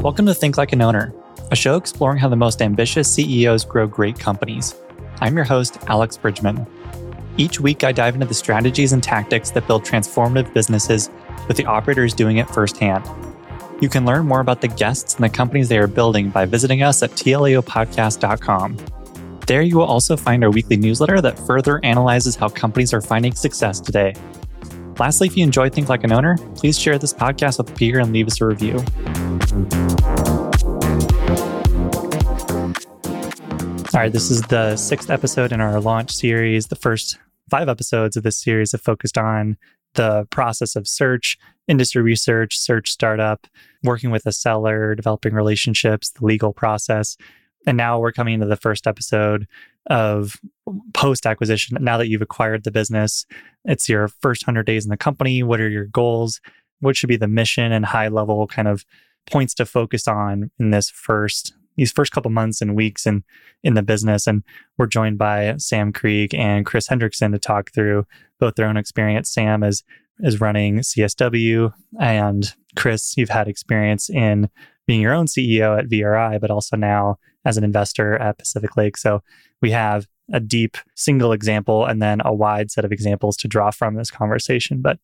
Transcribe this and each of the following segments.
Welcome to Think Like an Owner, a show exploring how the most ambitious CEOs grow great companies. I'm your host, Alex Bridgeman. Each week, I dive into the strategies and tactics that build transformative businesses with the operators doing it firsthand. You can learn more about the guests and the companies they are building by visiting us at tlaopodcast.com. There, you will also find our weekly newsletter that further analyzes how companies are finding success today. Lastly, if you enjoy Think Like an Owner, please share this podcast with a peer and leave us a review. All right, this is the sixth episode in our launch series. The first five episodes of this series have focused on the process of search, industry research, search startup, working with a seller, developing relationships, the legal process. And now we're coming into the first episode of post acquisition. Now that you've acquired the business, it's your first 100 days in the company. What are your goals? What should be the mission and high level kind of points to focus on in this first these first couple months and weeks in in the business. And we're joined by Sam Krieg and Chris Hendriksen to talk through both their own experience. Sam is is running CSW and Chris you've had experience in being your own CEO at VRI but also now as an investor at Pacific Lake. So we have a deep single example and then a wide set of examples to draw from this conversation. But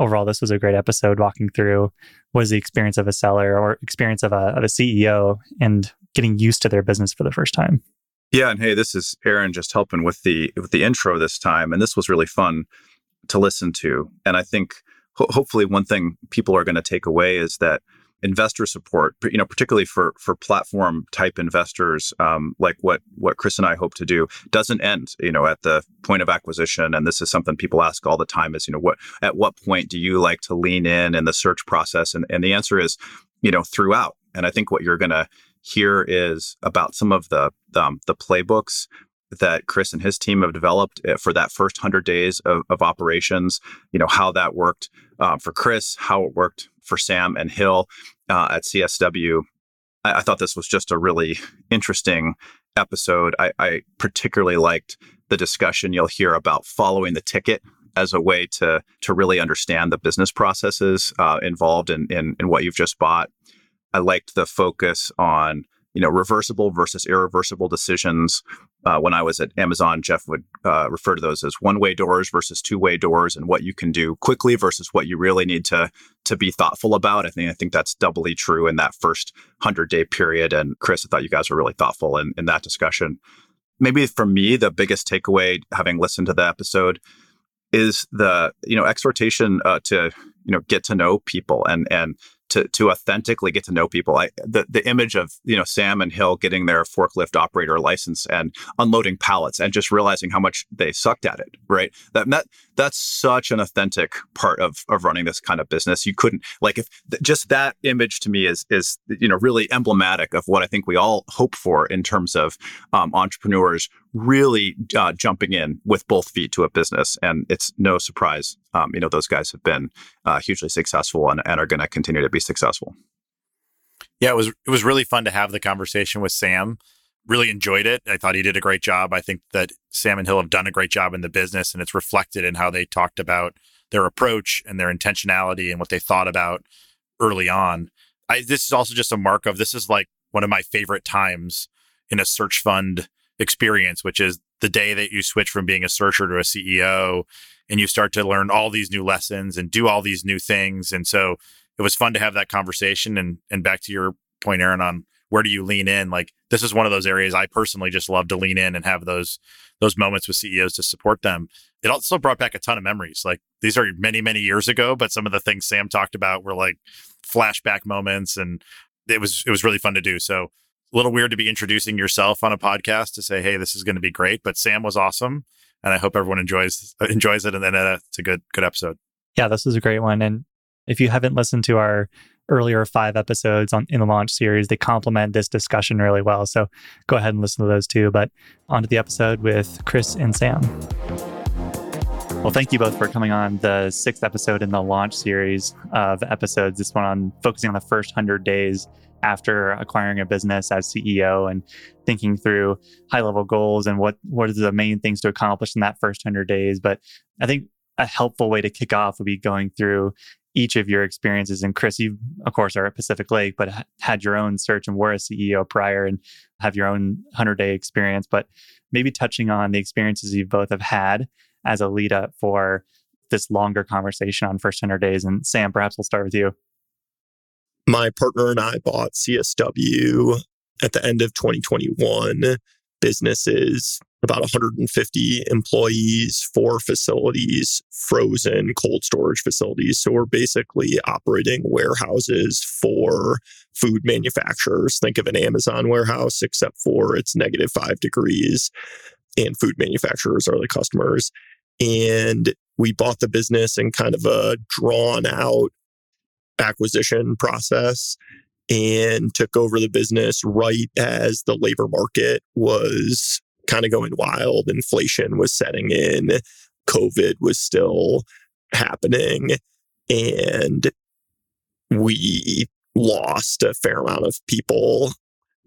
overall this was a great episode walking through what is the experience of a seller or experience of a, of a ceo and getting used to their business for the first time. Yeah and hey this is aaron just helping with the with the intro this time and this was really fun to listen to. And i think ho- hopefully one thing people are going to take away is that investor support, you know, particularly for for platform type investors, um, like what what Chris and I hope to do, doesn't end, you know, at the point of acquisition. And this is something people ask all the time: is you know, what at what point do you like to lean in in the search process? And and the answer is, you know, throughout. And I think what you're going to hear is about some of the um, the playbooks that Chris and his team have developed eh, for that first 100 days of, of operations, you know, how that worked uh, for Chris, how it worked for Sam and Hill uh, at CSW. I, I, thought this was just a really interesting episode. I, I particularly liked the discussion you'll hear about following the ticket as a way to to really understand the business processes uh, involved in, in in what you've just bought. I liked the focus on you know reversible versus irreversible decisions uh, when I was at Amazon, Jeff would uh, refer to those as one-way doors versus two-way doors, and what you can do quickly versus what you really need to to be thoughtful about. I think I think that's doubly true in that first hundred-day period. And Chris, I thought you guys were really thoughtful in, in that discussion. Maybe for me, the biggest takeaway, having listened to the episode, is the you know exhortation uh, to you know get to know people and and to to authentically get to know people. I the the image of you know Sam and Hill getting their forklift operator license and unloading pallets and just realizing how much they sucked at it. Right. That that that's such an authentic part of of running this kind of business. You couldn't like if just that image to me is is you know really emblematic of what I think we all hope for in terms of um, entrepreneurs really uh, jumping in with both feet to a business. And it's no surprise, um, you know, those guys have been uh, hugely successful and, and are going to continue to be successful. Yeah, it was it was really fun to have the conversation with Sam. Really enjoyed it. I thought he did a great job. I think that Sam and Hill have done a great job in the business, and it's reflected in how they talked about their approach and their intentionality and what they thought about early on. I, this is also just a mark of this is like one of my favorite times in a search fund experience, which is the day that you switch from being a searcher to a CEO and you start to learn all these new lessons and do all these new things. And so it was fun to have that conversation. And and back to your point, Aaron, on where do you lean in? Like this is one of those areas I personally just love to lean in and have those those moments with CEOs to support them. It also brought back a ton of memories. Like these are many, many years ago, but some of the things Sam talked about were like flashback moments and it was it was really fun to do. So a little weird to be introducing yourself on a podcast to say, "Hey, this is going to be great." But Sam was awesome, and I hope everyone enjoys enjoys it. And then uh, it's a good good episode. Yeah, this was a great one. And if you haven't listened to our earlier five episodes on in the launch series, they complement this discussion really well. So go ahead and listen to those too. But on to the episode with Chris and Sam. Well, thank you both for coming on the sixth episode in the launch series of episodes. This one on focusing on the first hundred days after acquiring a business as CEO and thinking through high level goals and what what are the main things to accomplish in that first 100 days but i think a helpful way to kick off would be going through each of your experiences. And Chris, you, of course, are at Pacific Lake, but had your own search and were a CEO prior and have your own 100 day experience. But maybe touching on the experiences you both have had as a lead up for this longer conversation on first 100 days. And Sam, perhaps we'll start with you. My partner and I bought CSW at the end of 2021. Businesses about 150 employees, four facilities, frozen cold storage facilities. So we're basically operating warehouses for food manufacturers. Think of an Amazon warehouse, except for it's negative five degrees, and food manufacturers are the customers. And we bought the business in kind of a drawn out acquisition process and took over the business right as the labor market was kind of going wild. Inflation was setting in, COVID was still happening, and we lost a fair amount of people,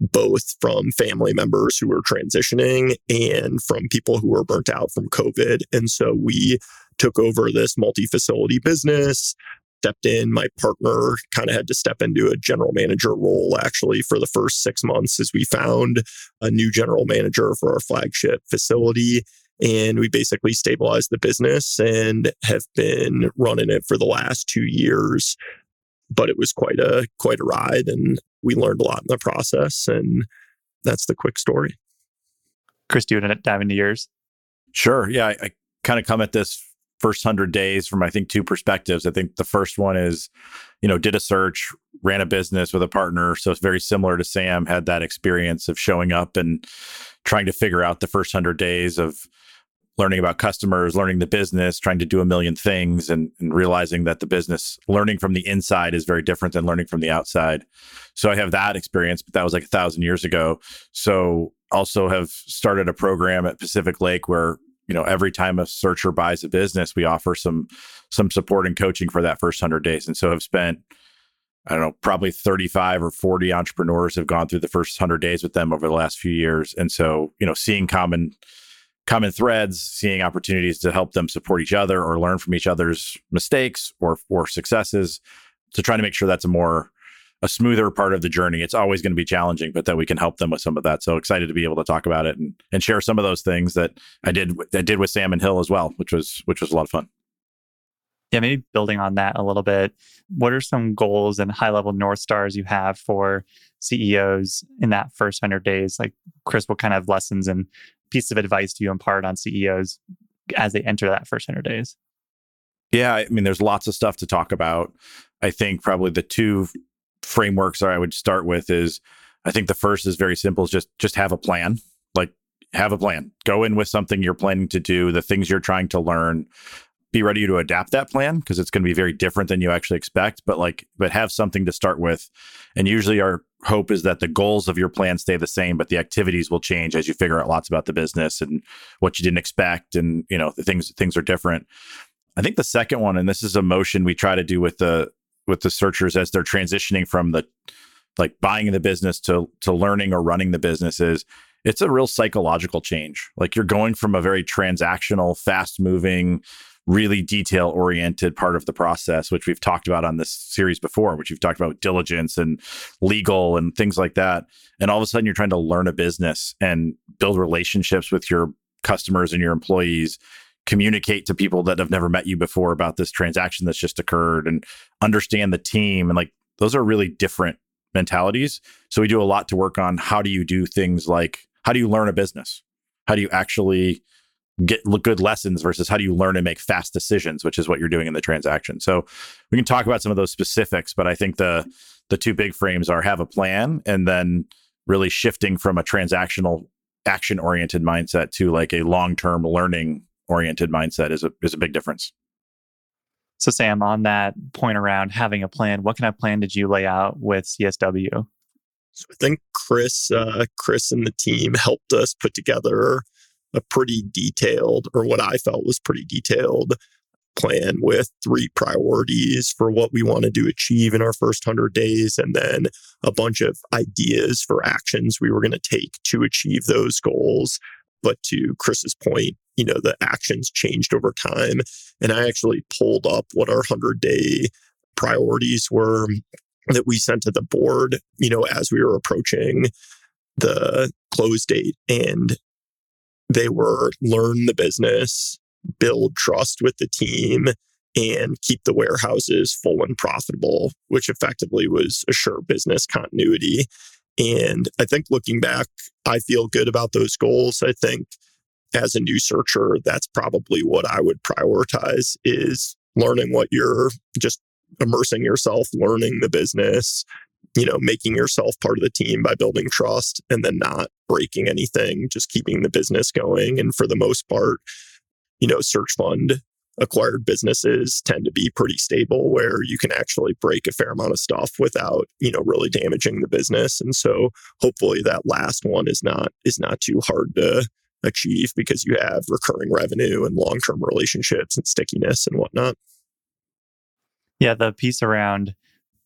both from family members who were transitioning and from people who were burnt out from COVID. And so we took over this multi facility business stepped in. My partner kind of had to step into a general manager role actually for the first six months as we found a new general manager for our flagship facility. And we basically stabilized the business and have been running it for the last two years. But it was quite a quite a ride and we learned a lot in the process. And that's the quick story. Chris, do you want to dive into yours? Sure. Yeah. I, I kind of come at this first 100 days from I think two perspectives. I think the first one is, you know, did a search, ran a business with a partner. So it's very similar to Sam, had that experience of showing up and trying to figure out the first 100 days of learning about customers, learning the business, trying to do a million things and, and realizing that the business learning from the inside is very different than learning from the outside. So I have that experience, but that was like a thousand years ago. So also have started a program at Pacific Lake where you know every time a searcher buys a business we offer some some support and coaching for that first 100 days. And so have spent i don't know probably 35 or 40 entrepreneurs have gone through the first 100 days with them over the last few years. And so you know seeing common common threads seeing opportunities to help them support each other or learn from each other's mistakes or or successes to try to make sure that's a more a smoother part of the journey. It's always going to be challenging, but that we can help them with some of that. So excited to be able to talk about it and, and share some of those things that I did I did with Sam and Hill as well, which was which was a lot of fun. Yeah, maybe building on that a little bit. What are some goals and high level North Stars you have for CEOs in that first 100 days? Like, Chris, what kind of lessons and piece of advice do you impart on CEOs as they enter that first 100 days? Yeah, I mean, there's lots of stuff to talk about. I think probably the two frameworks that I would start with is I think the first is very simple is just just have a plan. Like have a plan. Go in with something you're planning to do, the things you're trying to learn. Be ready to adapt that plan because it's going to be very different than you actually expect, but like but have something to start with. And usually our hope is that the goals of your plan stay the same, but the activities will change as you figure out lots about the business and what you didn't expect and you know, the things things are different. I think the second one, and this is a motion we try to do with the with the searchers as they're transitioning from the like buying the business to to learning or running the business is it's a real psychological change. Like you're going from a very transactional, fast moving, really detail oriented part of the process, which we've talked about on this series before, which you've talked about diligence and legal and things like that. And all of a sudden you're trying to learn a business and build relationships with your customers and your employees communicate to people that have never met you before about this transaction that's just occurred and understand the team. And like those are really different mentalities. So we do a lot to work on how do you do things like how do you learn a business? How do you actually get good lessons versus how do you learn and make fast decisions which is what you're doing in the transaction? So we can talk about some of those specifics but i think the the two big frames are have a plan and then really shifting from a transactional action oriented mindset to like a long term learning oriented mindset is a is a big difference. So Sam, on that point around having a plan, what kind of plan did you lay out with CSW? So I think Chris, uh, Chris and the team helped us put together a pretty detailed, or what I felt was pretty detailed plan with three priorities for what we wanted to achieve in our first 100 days, and then a bunch of ideas for actions we were going to take to achieve those goals. But to Chris's point, you know, the actions changed over time. And I actually pulled up what our 100 day priorities were that we sent to the board, you know, as we were approaching the close date. And they were learn the business, build trust with the team, and keep the warehouses full and profitable, which effectively was assure business continuity. And I think looking back, I feel good about those goals. I think as a new searcher, that's probably what I would prioritize is learning what you're just immersing yourself, learning the business, you know, making yourself part of the team by building trust and then not breaking anything, just keeping the business going. And for the most part, you know, search fund acquired businesses tend to be pretty stable where you can actually break a fair amount of stuff without you know really damaging the business and so hopefully that last one is not is not too hard to achieve because you have recurring revenue and long-term relationships and stickiness and whatnot yeah the piece around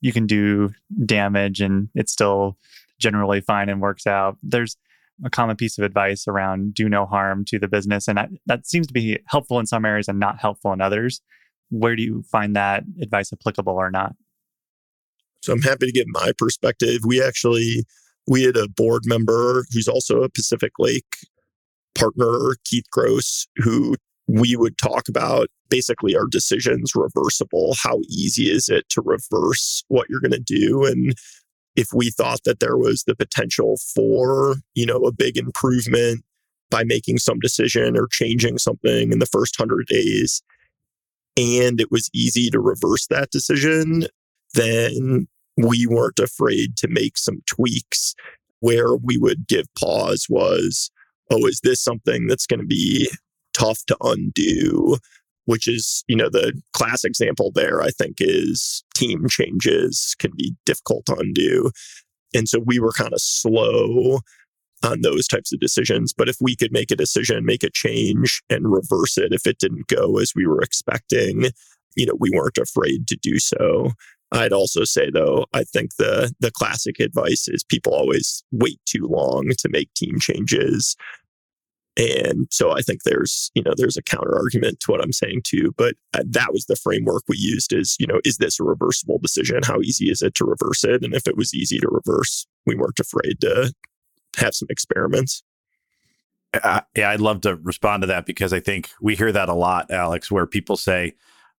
you can do damage and it's still generally fine and works out there's a common piece of advice around do no harm to the business. And that, that seems to be helpful in some areas and not helpful in others. Where do you find that advice applicable or not? So I'm happy to give my perspective. We actually we had a board member who's also a Pacific Lake partner, Keith Gross, who we would talk about basically our decisions reversible. How easy is it to reverse what you're going to do? And if we thought that there was the potential for, you know, a big improvement by making some decision or changing something in the first 100 days and it was easy to reverse that decision, then we weren't afraid to make some tweaks. Where we would give pause was, oh, is this something that's going to be tough to undo? which is, you know, the class example there, I think, is team changes can be difficult to undo. And so we were kind of slow on those types of decisions. But if we could make a decision, make a change, and reverse it if it didn't go as we were expecting, you know, we weren't afraid to do so. I'd also say though, I think the the classic advice is people always wait too long to make team changes. And so I think there's, you know, there's a counter argument to what I'm saying too. But uh, that was the framework we used is, you know, is this a reversible decision? How easy is it to reverse it? And if it was easy to reverse, we weren't afraid to have some experiments. Uh, yeah, I'd love to respond to that because I think we hear that a lot, Alex, where people say,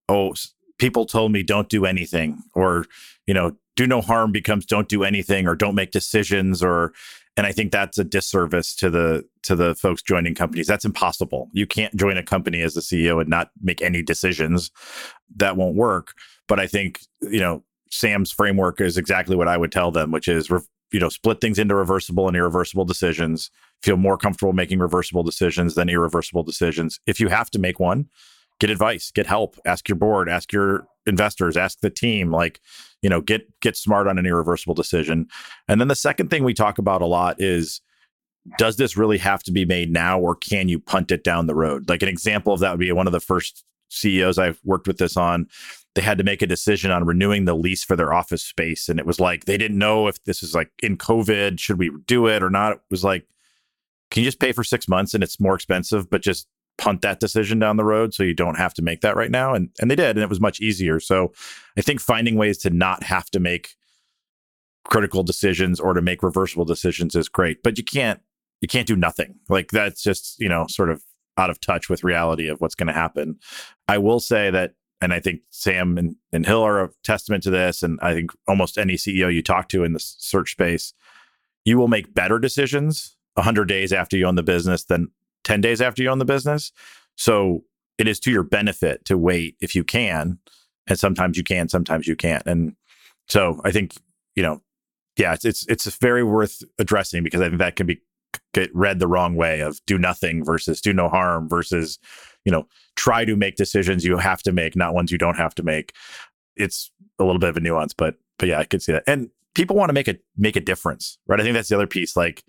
oh, people told me don't do anything or, you know, do no harm becomes don't do anything or don't make decisions or and i think that's a disservice to the to the folks joining companies. That's impossible. You can't join a company as a ceo and not make any decisions. That won't work. But i think you know sam's framework is exactly what i would tell them which is you know split things into reversible and irreversible decisions. Feel more comfortable making reversible decisions than irreversible decisions. If you have to make one get advice get help ask your board ask your investors ask the team like you know get get smart on an irreversible decision. And then the second thing we talk about a lot is does this really have to be made now or can you punt it down the road? Like an example of that would be one of the first ceos i've worked with this on. They had to make a decision on renewing the lease for their office space and it was like they didn't know if this is like in covid should we do it or not? It was like can you just pay for six months and it's more expensive but just punt that decision down the road so you don't have to make that right now and and they did and it was much easier. So i think finding ways to not have to make critical decisions or to make reversible decisions is great but you can't you can't do nothing. Like that's just you know sort of out of touch with reality of what's going to happen. I will say that and i think sam and, and hill are a testament to this and i think almost any ceo you talk to in the search space you will make better decisions 100 days after you own the business than 10 days after you own the business. So it is to your benefit to wait if you can. And sometimes you can, sometimes you can't. And so I think, you know, yeah, it's it's it's very worth addressing because I think that can be get read the wrong way of do nothing versus do no harm versus, you know, try to make decisions you have to make, not ones you don't have to make. It's a little bit of a nuance, but but yeah, I could see that. And people want to make a make a difference, right? I think that's the other piece. Like,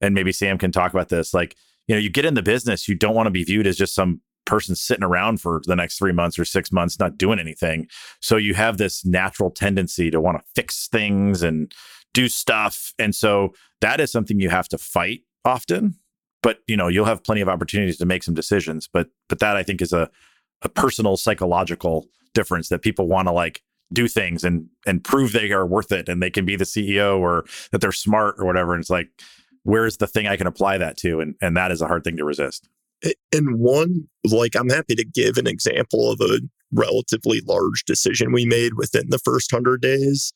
and maybe Sam can talk about this. Like, you know, you get in the business, you don't want to be viewed as just some person sitting around for the next three months or six months not doing anything. So you have this natural tendency to want to fix things and do stuff. And so that is something you have to fight often. But you know, you'll have plenty of opportunities to make some decisions. But but that I think is a a personal psychological difference that people want to like do things and and prove they are worth it and they can be the CEO or that they're smart or whatever. And it's like, where's the thing I can apply that to? And and that is a hard thing to resist. And one, like I'm happy to give an example of a relatively large decision we made within the first hundred days.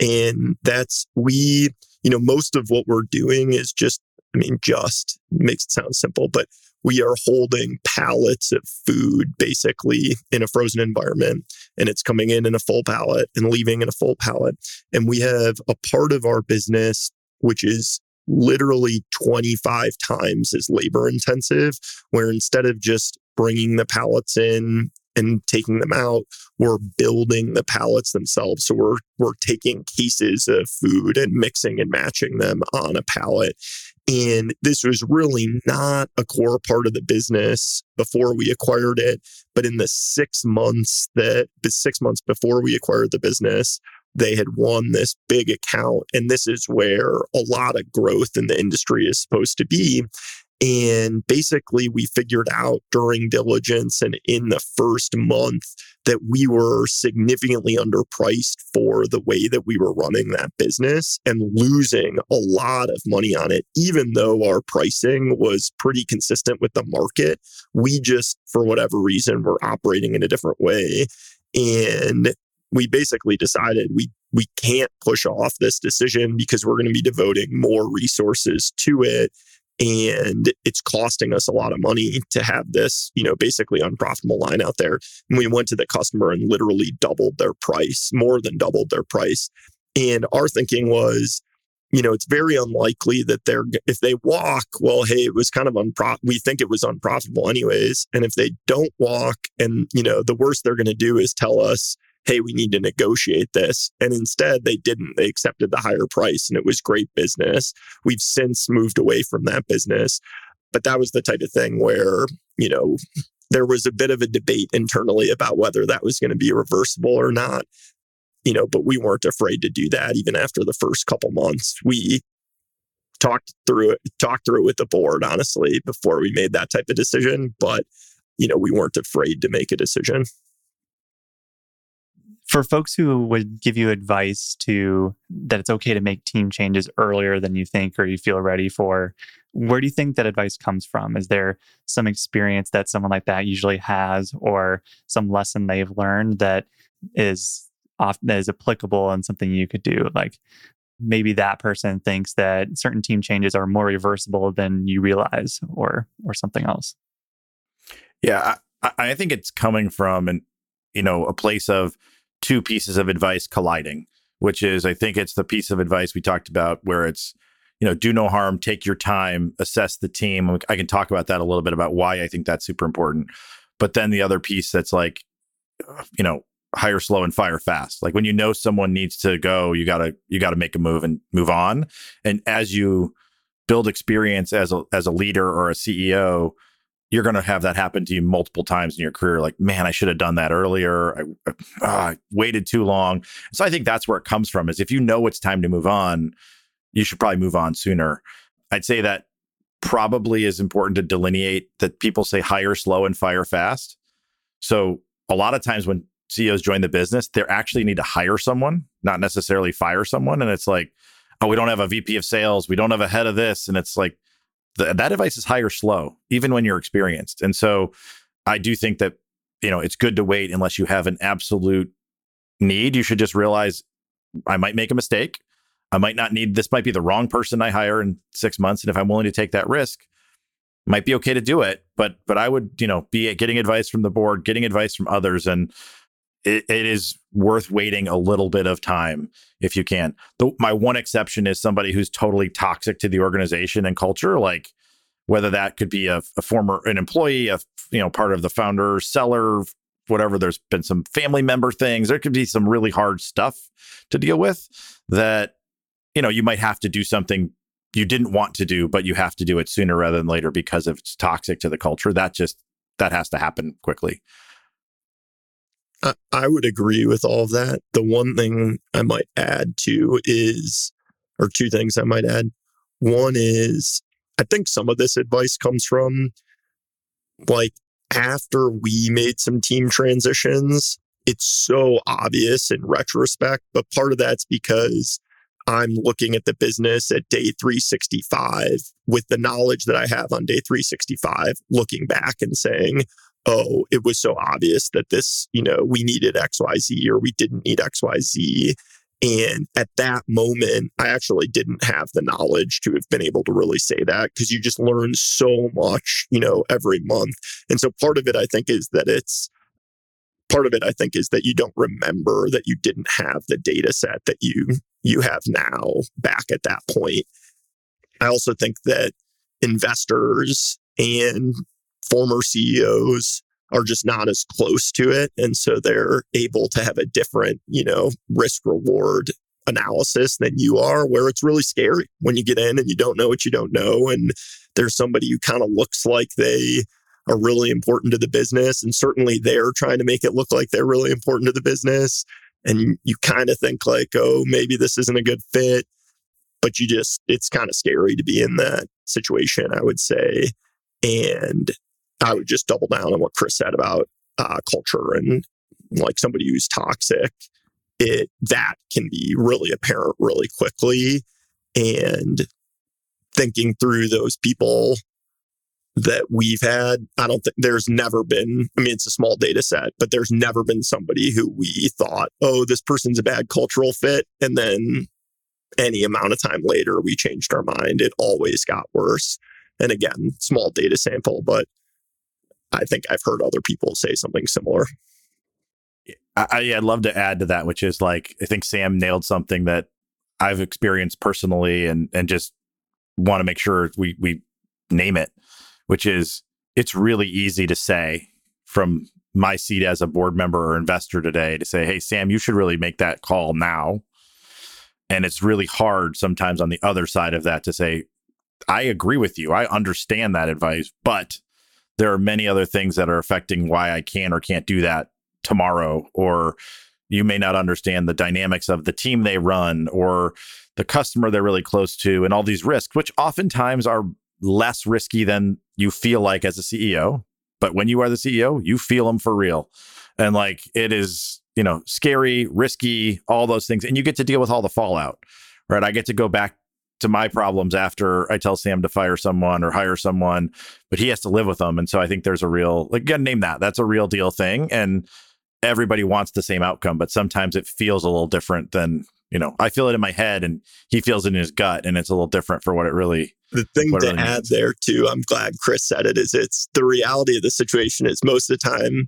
And that's we, you know, most of what we're doing is just, I mean, just makes it sound simple, but we are holding pallets of food basically in a frozen environment and it's coming in in a full pallet and leaving in a full pallet. And we have a part of our business which is literally 25 times as labor intensive, where instead of just bringing the pallets in and taking them out, we're building the pallets themselves. So we're we're taking cases of food and mixing and matching them on a pallet. And this was really not a core part of the business before we acquired it. But in the six months that the six months before we acquired the business, they had won this big account. And this is where a lot of growth in the industry is supposed to be. And basically, we figured out during diligence and in the first month that we were significantly underpriced for the way that we were running that business and losing a lot of money on it, even though our pricing was pretty consistent with the market. We just, for whatever reason, were operating in a different way. And we basically decided we we can't push off this decision because we're going to be devoting more resources to it. And it's costing us a lot of money to have this you know basically unprofitable line out there. And we went to the customer and literally doubled their price more than doubled their price. And our thinking was you know it's very unlikely that they're if they walk well hey it was kind of unpro we think it was unprofitable anyways. And if they don't walk and you know the worst they're going to do is tell us hey, we need to negotiate this. And instead, they didn't. They accepted the higher price and it was great business. We've since moved away from that business. But that was the type of thing where, you know, there was a bit of a debate internally about whether that was going to be reversible or not. You know, but we weren't afraid to do that even after the first couple months. We talked through it, talked through it with the board, honestly, before we made that type of decision. But, you know, we weren't afraid to make a decision for folks who would give you advice to that it's okay to make team changes earlier than you think or you feel ready for where do you think that advice comes from? Is there some experience that someone like that usually has or some lesson they've learned that is often that is applicable and something you could do? Like maybe that person thinks that certain team changes are more reversible than you realize or or something else. Yeah i, I think it's coming from an you know a place of two pieces of advice colliding, which is I think it's the piece of advice we talked about where it's, you know, do no harm, take your time, assess the team. I can talk about that a little bit about why I think that's super important. But then the other piece that's like, you know, hire slow and fire fast. Like when you know someone needs to go, you gotta you gotta make a move and move on. And as you build experience as a as a leader or a CEO, you're going to have that happen to you multiple times in your career. Like, man, I should have done that earlier. I, uh, I waited too long. So I think that's where it comes from. Is if you know it's time to move on, you should probably move on sooner. I'd say that probably is important to delineate that people say hire slow and fire fast. So a lot of times when CEOs join the business, they actually need to hire someone, not necessarily fire someone. And it's like, oh, we don't have a VP of sales, we don't have a head of this, and it's like that advice is high or slow, even when you're experienced. And so I do think that, you know, it's good to wait unless you have an absolute need. You should just realize I might make a mistake. I might not need this might be the wrong person I hire in six months. And if I'm willing to take that risk, might be okay to do it. But but I would, you know, be getting advice from the board, getting advice from others. And it, it is worth waiting a little bit of time if you can. The, my one exception is somebody who's totally toxic to the organization and culture, like whether that could be a, a former an employee, a you know part of the founder, seller, whatever. There's been some family member things. There could be some really hard stuff to deal with that you know you might have to do something you didn't want to do, but you have to do it sooner rather than later because if it's toxic to the culture. That just that has to happen quickly. I would agree with all of that. The one thing I might add to is, or two things I might add. One is, I think some of this advice comes from like after we made some team transitions, it's so obvious in retrospect, but part of that's because I'm looking at the business at day 365 with the knowledge that I have on day 365, looking back and saying, oh, it was so obvious that this, you know, we needed XYZ or we didn't need XYZ. And at that moment, I actually didn't have the knowledge to have been able to really say that because you just learn so much, you know, every month. And so part of it, I think, is that it's part of it, I think, is that you don't remember that you didn't have the data set that you you have now back at that point. I also think that investors and former CEOs are just not as close to it. And so they're able to have a different, you know, risk reward analysis than you are, where it's really scary when you get in and you don't know what you don't know. And there's somebody who kind of looks like they are really important to the business. And certainly they're trying to make it look like they're really important to the business. And you, kind of think like, oh, maybe this isn't a good fit. But you just, it's kind of scary to be in that situation, I would say. And I would just double down on what Chris said about uh, culture and like somebody who's toxic. It that can be really apparent really quickly, and thinking through those people that we've had, I don't think there's never been. I mean, it's a small data set, but there's never been somebody who we thought, oh, this person's a bad cultural fit, and then any amount of time later we changed our mind. It always got worse. And again, small data sample, but I think I've heard other people say something similar. I, I'd love to add to that, which is like I think Sam nailed something that I've experienced personally, and and just want to make sure we we name it, which is it's really easy to say from my seat as a board member or investor today to say, hey Sam, you should really make that call now. And it's really hard sometimes on the other side of that to say, I agree with you. I understand that advice, but there are many other things that are affecting why I can or can't do that tomorrow. Or you may not understand the dynamics of the team they run or the customer they're really close to and all these risks, which oftentimes are less risky than you feel like as a CEO. But when you are the CEO, you feel them for real. And like it is, you know, scary, risky, all those things. And you get to deal with all the fallout, right? I get to go back to my problems after I tell Sam to fire someone or hire someone, but he has to live with them. And so I think there's a real, like, gotta name that. That's a real deal thing. And everybody wants the same outcome, but sometimes it feels a little different than, you know, I feel it in my head and he feels it in his gut and it's a little different for what it really. The thing to really add means. there too, I'm glad Chris said it, is it's the reality of the situation is most of the time,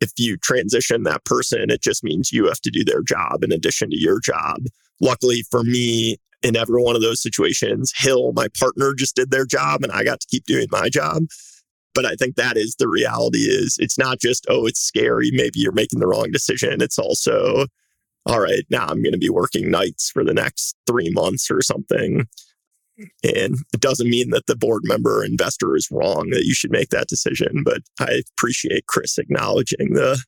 if you transition that person, it just means you have to do their job in addition to your job. Luckily for me, in every one of those situations. Hill, my partner, just did their job and I got to keep doing my job. But I think that is the reality is it's not just, oh, it's scary. Maybe you're making the wrong decision. It's also, all right, now I'm going to be working nights for the next three months or something. And it doesn't mean that the board member or investor is wrong that you should make that decision. But I appreciate Chris acknowledging the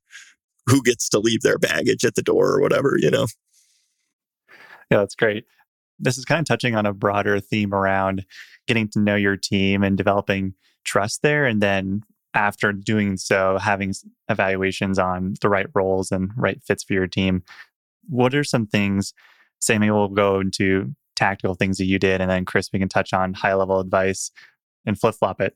who gets to leave their baggage at the door or whatever, you know. Yeah, that's great this is kind of touching on a broader theme around getting to know your team and developing trust there. And then after doing so, having evaluations on the right roles and right fits for your team. What are some things, say, maybe we'll go into tactical things that you did, and then Chris, we can touch on high level advice and flip flop it.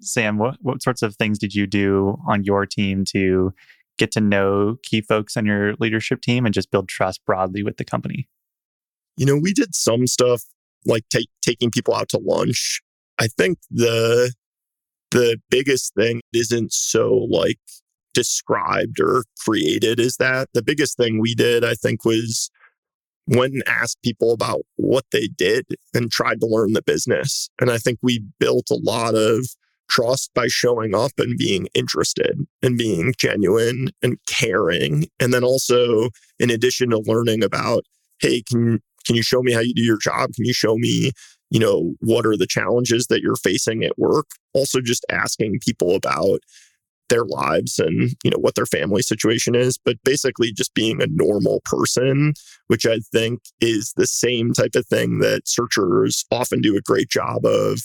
Sam, what, what sorts of things did you do on your team to get to know key folks on your leadership team and just build trust broadly with the company? You know, we did some stuff like take, taking people out to lunch. I think the the biggest thing isn't so like described or created is that the biggest thing we did i think was went and asked people about what they did and tried to learn the business and i think we built a lot of trust by showing up and being interested and being genuine and caring and then also in addition to learning about hey can can you show me how you do your job? Can you show me, you know, what are the challenges that you're facing at work? Also, just asking people about their lives and you know what their family situation is but basically just being a normal person which i think is the same type of thing that searchers often do a great job of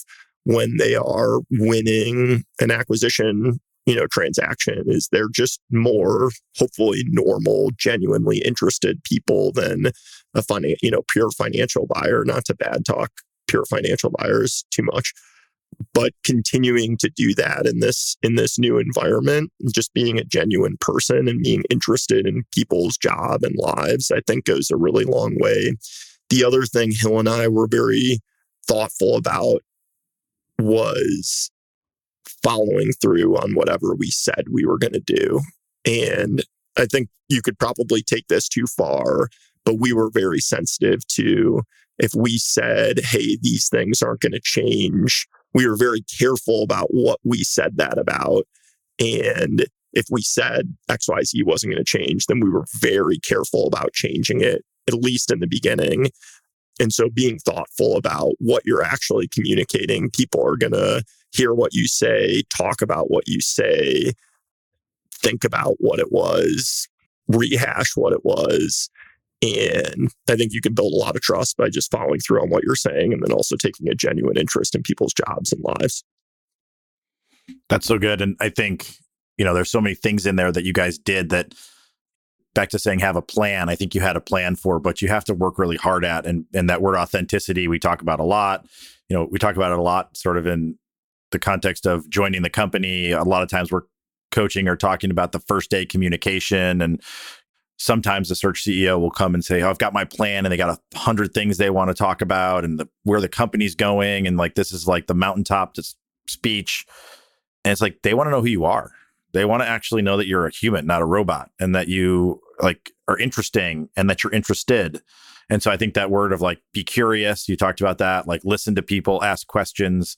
when they are winning an acquisition you know, transaction is they're just more hopefully normal, genuinely interested people than a funny, you know, pure financial buyer, not to bad talk pure financial buyers too much but continuing to do that in this in this new environment just being a genuine person and being interested in people's job and lives i think goes a really long way. The other thing hill and i were very thoughtful about was following through on whatever we said we were going to do and i think you could probably take this too far but we were very sensitive to if we said hey these things aren't going to change we were very careful about what we said that about. And if we said XYZ wasn't going to change, then we were very careful about changing it, at least in the beginning. And so being thoughtful about what you're actually communicating, people are going to hear what you say, talk about what you say, think about what it was, rehash what it was. And I think you can build a lot of trust by just following through on what you're saying and then also taking a genuine interest in people's jobs and lives. That's so good. And I think, you know, there's so many things in there that you guys did that back to saying have a plan. I think you had a plan for, but you have to work really hard at. And and that word authenticity we talk about a lot. You know, we talk about it a lot sort of in the context of joining the company. A lot of times we're coaching or talking about the first day communication and sometimes the search CEO will come and say, oh, I've got my plan and they got a hundred things they want to talk about and the, where the company's going. And like, this is like the mountaintop to speech. And it's like, they want to know who you are. They want to actually know that you're a human, not a robot and that you like are interesting and that you're interested. And so I think that word of like, be curious, you talked about that, like listen to people, ask questions.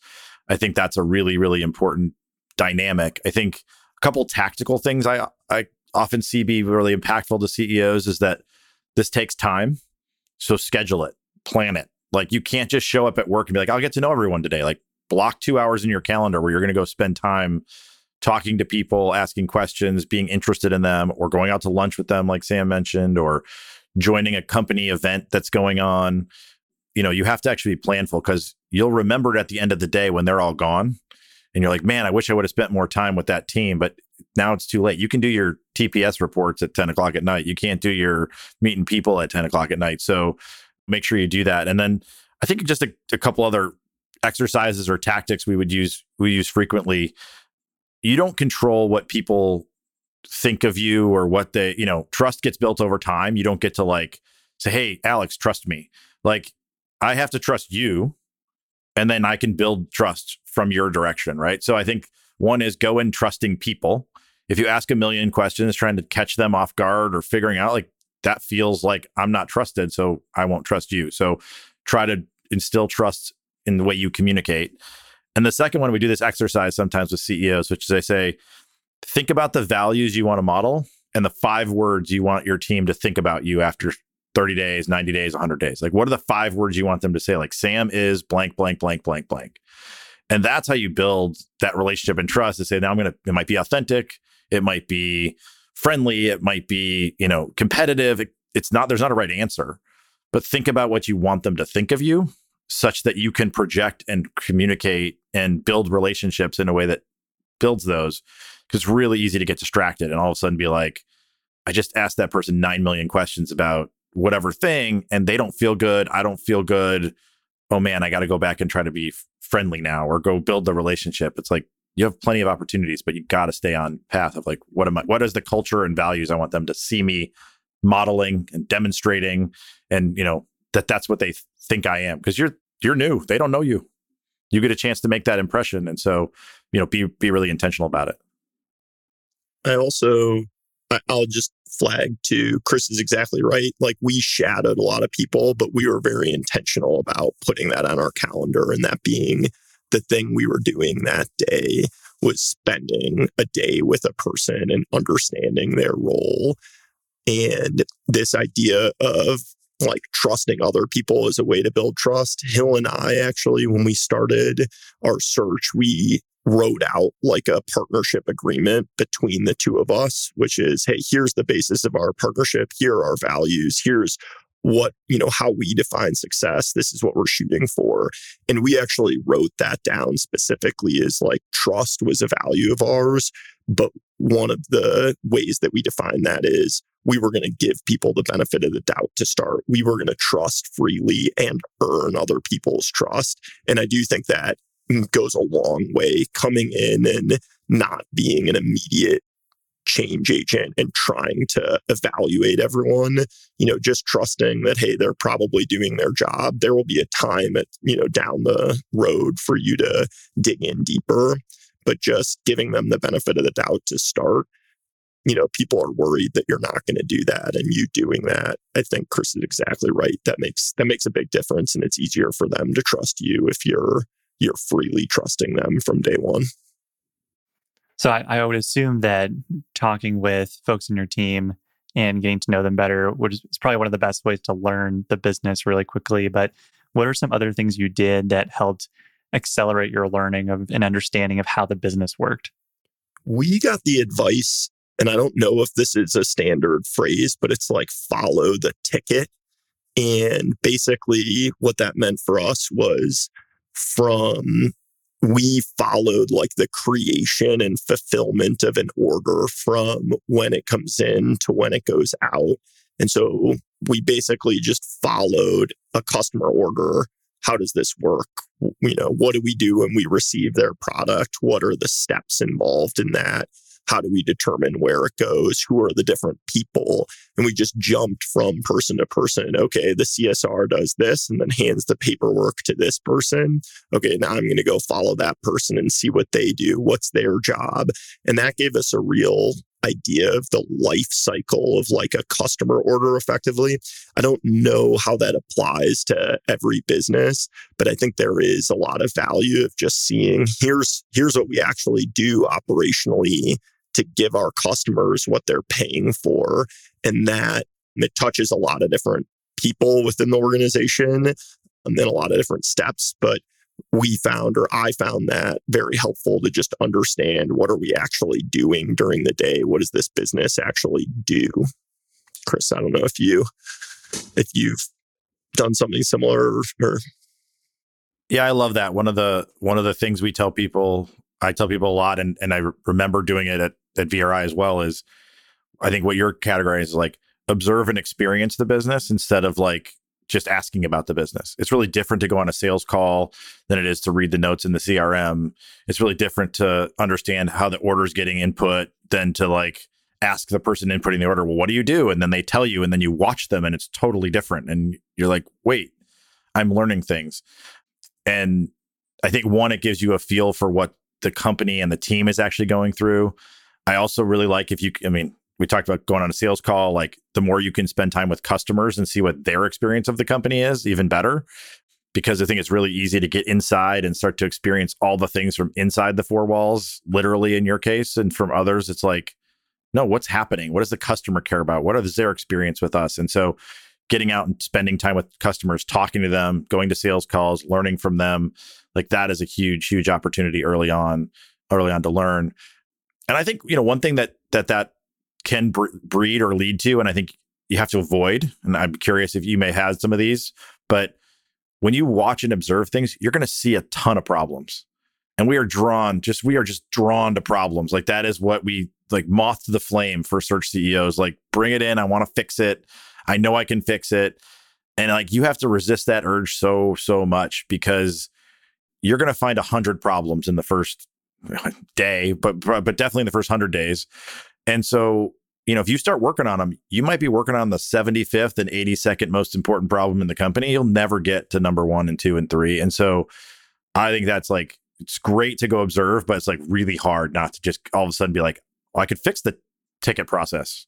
I think that's a really, really important dynamic. I think a couple tactical things I, I often see be really impactful to CEOs is that this takes time. So schedule it, plan it. Like you can't just show up at work and be like, I'll get to know everyone today. Like block two hours in your calendar where you're going to go spend time talking to people, asking questions, being interested in them, or going out to lunch with them, like Sam mentioned, or joining a company event that's going on. You know, you have to actually be planful because you'll remember it at the end of the day when they're all gone. And you're like, man, I wish I would have spent more time with that team. But now it's too late. You can do your TPS reports at 10 o'clock at night. You can't do your meeting people at 10 o'clock at night. So make sure you do that. And then I think just a, a couple other exercises or tactics we would use we use frequently. You don't control what people think of you or what they, you know, trust gets built over time. You don't get to like say, hey, Alex, trust me. Like I have to trust you and then I can build trust from your direction. Right. So I think one is go in trusting people. If you ask a million questions, trying to catch them off guard or figuring out like that feels like I'm not trusted, so I won't trust you. So try to instill trust in the way you communicate. And the second one, we do this exercise sometimes with CEOs, which is I say, think about the values you want to model and the five words you want your team to think about you after 30 days, 90 days, 100 days. Like, what are the five words you want them to say? Like, Sam is blank, blank, blank, blank, blank. And that's how you build that relationship and trust to say, now I'm going to, it might be authentic. It might be friendly. It might be, you know, competitive. It, it's not, there's not a right answer, but think about what you want them to think of you such that you can project and communicate and build relationships in a way that builds those. Cause it's really easy to get distracted and all of a sudden be like, I just asked that person 9 million questions about whatever thing and they don't feel good. I don't feel good. Oh man, I got to go back and try to be friendly now or go build the relationship. It's like you have plenty of opportunities, but you got to stay on path of like, what am I, what is the culture and values I want them to see me modeling and demonstrating and, you know, that that's what they th- think I am. Cause you're, you're new. They don't know you. You get a chance to make that impression. And so, you know, be, be really intentional about it. I also, I'll just flag to Chris is exactly right. Like we shadowed a lot of people, but we were very intentional about putting that on our calendar and that being the thing we were doing that day was spending a day with a person and understanding their role. And this idea of like trusting other people as a way to build trust. Hill and I actually, when we started our search, we wrote out like a partnership agreement between the two of us, which is, hey, here's the basis of our partnership. Here are our values. Here's what, you know, how we define success. This is what we're shooting for. And we actually wrote that down specifically as like trust was a value of ours. But one of the ways that we define that is we were going to give people the benefit of the doubt to start. We were going to trust freely and earn other people's trust. And I do think that goes a long way coming in and not being an immediate change agent and trying to evaluate everyone, you know, just trusting that, hey, they're probably doing their job. There will be a time at, you know, down the road for you to dig in deeper, but just giving them the benefit of the doubt to start. You know, people are worried that you're not going to do that and you doing that. I think Chris is exactly right. That makes that makes a big difference and it's easier for them to trust you if you're you're freely trusting them from day one. So I, I, would assume that talking with folks in your team and getting to know them better is probably one of the best ways to learn the business really quickly. But what are some other things you did that helped accelerate your learning of and understanding of how the business worked? We got the advice, and I don't know if this is a standard phrase, but it's like follow the ticket. And basically, what that meant for us was from we followed like the creation and fulfillment of an order from when it comes in to when it goes out. And so we basically just followed a customer order. How does this work? You know, what do we do when we receive their product? What are the steps involved in that? How do we determine where it goes? Who are the different people? And we just jumped from person to person. Okay, the CSR does this and then hands the paperwork to this person. Okay, now I'm going to go follow that person and see what they do. What's their job? And that gave us a real idea of the life cycle of like a customer order effectively. I don't know how that applies to every business, but I think there is a lot of value of just seeing here's here's what we actually do operationally to give our customers what they're paying for. And that it touches a lot of different people within the organization and then a lot of different steps. But we found or I found that very helpful to just understand what are we actually doing during the day? What does this business actually do? Chris, I don't know if you if you've done something similar or, or yeah, I love that. One of the one of the things we tell people, I tell people a lot, and and I remember doing it at at VRI as well is I think what you're categorizing is like observe and experience the business instead of like just asking about the business. It's really different to go on a sales call than it is to read the notes in the CRM. It's really different to understand how the order is getting input than to like ask the person inputting the order, well, what do you do? And then they tell you, and then you watch them, and it's totally different. And you're like, wait, I'm learning things. And I think one, it gives you a feel for what the company and the team is actually going through. I also really like if you, I mean, we talked about going on a sales call, like the more you can spend time with customers and see what their experience of the company is, even better. Because I think it's really easy to get inside and start to experience all the things from inside the four walls, literally in your case. And from others, it's like, no, what's happening? What does the customer care about? What is their experience with us? And so getting out and spending time with customers, talking to them, going to sales calls, learning from them, like that is a huge, huge opportunity early on, early on to learn and I think you know one thing that that that can breed or lead to, and I think you have to avoid. And I'm curious if you may have some of these, but when you watch and observe things, you're going to see a ton of problems. And we are drawn, just we are just drawn to problems. Like that is what we like moth to the flame for search CEOs. Like bring it in. I want to fix it. I know I can fix it. And like you have to resist that urge so so much because you're going to find a hundred problems in the first day, but but definitely in the first hundred days. And so, you know, if you start working on them, you might be working on the 75th and 82nd most important problem in the company. You'll never get to number one and two and three. And so, I think that's like it's great to go observe, but it's like really hard not to just all of a sudden be like, oh, I could fix the ticket process.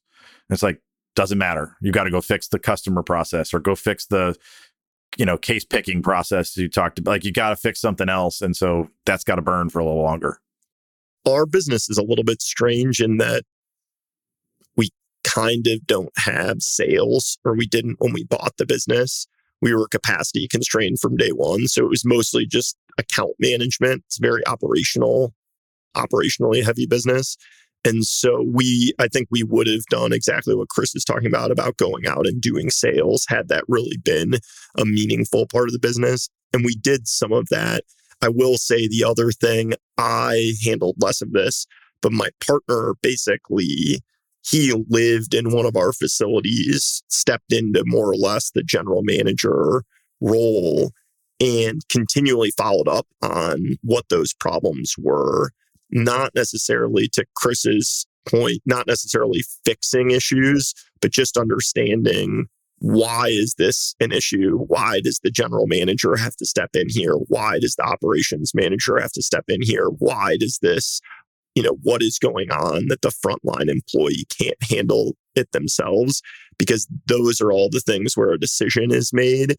And it's like doesn't matter. You got to go fix the customer process or go fix the you know case picking process you talked about like you got to fix something else and so that's got to burn for a little longer our business is a little bit strange in that we kind of don't have sales, or we didn't when we bought the business. We were capacity constrained from day one. So it was mostly just account management. It's very operational, operationally heavy business. And so we, I think we would have done exactly what Chris is talking about, about going out and doing sales, had that really been a meaningful part of the business. And we did some of that. I will say the other thing, I handled less of this, but my partner basically, he lived in one of our facilities, stepped into more or less the general manager role and continually followed up on what those problems were not necessarily to Chris's point, not necessarily fixing issues, but just understanding why is this an issue? Why does the general manager have to step in here? Why does the operations manager have to step in here? Why does this, you know, what is going on that the frontline employee can't handle it themselves? Because those are all the things where a decision is made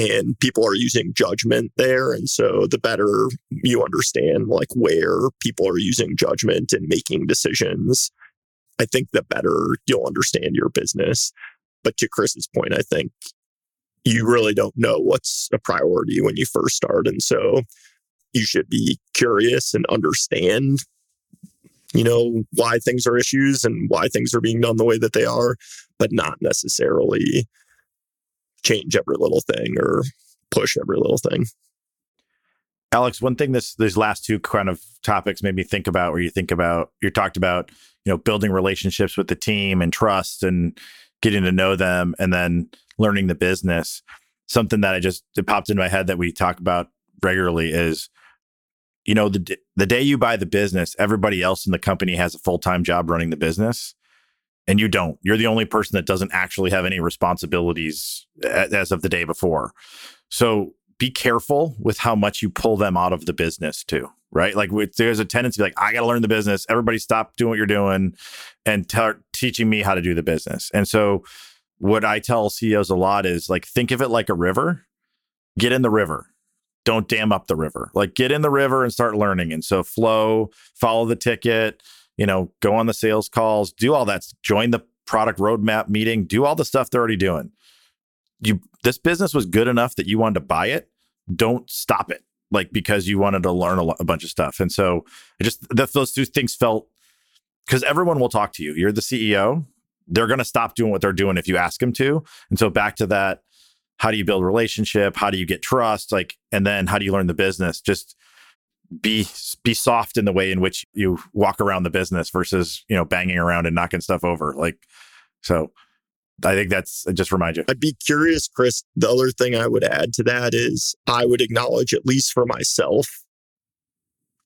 and people are using judgment there and so the better you understand like where people are using judgment and making decisions i think the better you'll understand your business but to chris's point i think you really don't know what's a priority when you first start and so you should be curious and understand you know why things are issues and why things are being done the way that they are but not necessarily change every little thing or push every little thing. Alex, one thing this these last two kind of topics made me think about where you think about you talked about, you know, building relationships with the team and trust and getting to know them and then learning the business. Something that I just it popped into my head that we talk about regularly is you know the the day you buy the business, everybody else in the company has a full-time job running the business and you don't. You're the only person that doesn't actually have any responsibilities as of the day before. So be careful with how much you pull them out of the business too, right? Like there's a tendency like I got to learn the business. Everybody stop doing what you're doing and start teaching me how to do the business. And so what I tell CEOs a lot is like think of it like a river. Get in the river. Don't dam up the river. Like get in the river and start learning. And so flow, follow the ticket, you know, go on the sales calls, do all that, join the product roadmap meeting, do all the stuff they're already doing. You this business was good enough that you wanted to buy it. Don't stop it, like because you wanted to learn a, a bunch of stuff. And so, I just that those two things felt because everyone will talk to you. You're the CEO. They're going to stop doing what they're doing if you ask them to. And so back to that, how do you build relationship? How do you get trust? Like, and then how do you learn the business? Just be be soft in the way in which you walk around the business versus you know banging around and knocking stuff over like so i think that's just remind you. I'd be curious chris the other thing i would add to that is i would acknowledge at least for myself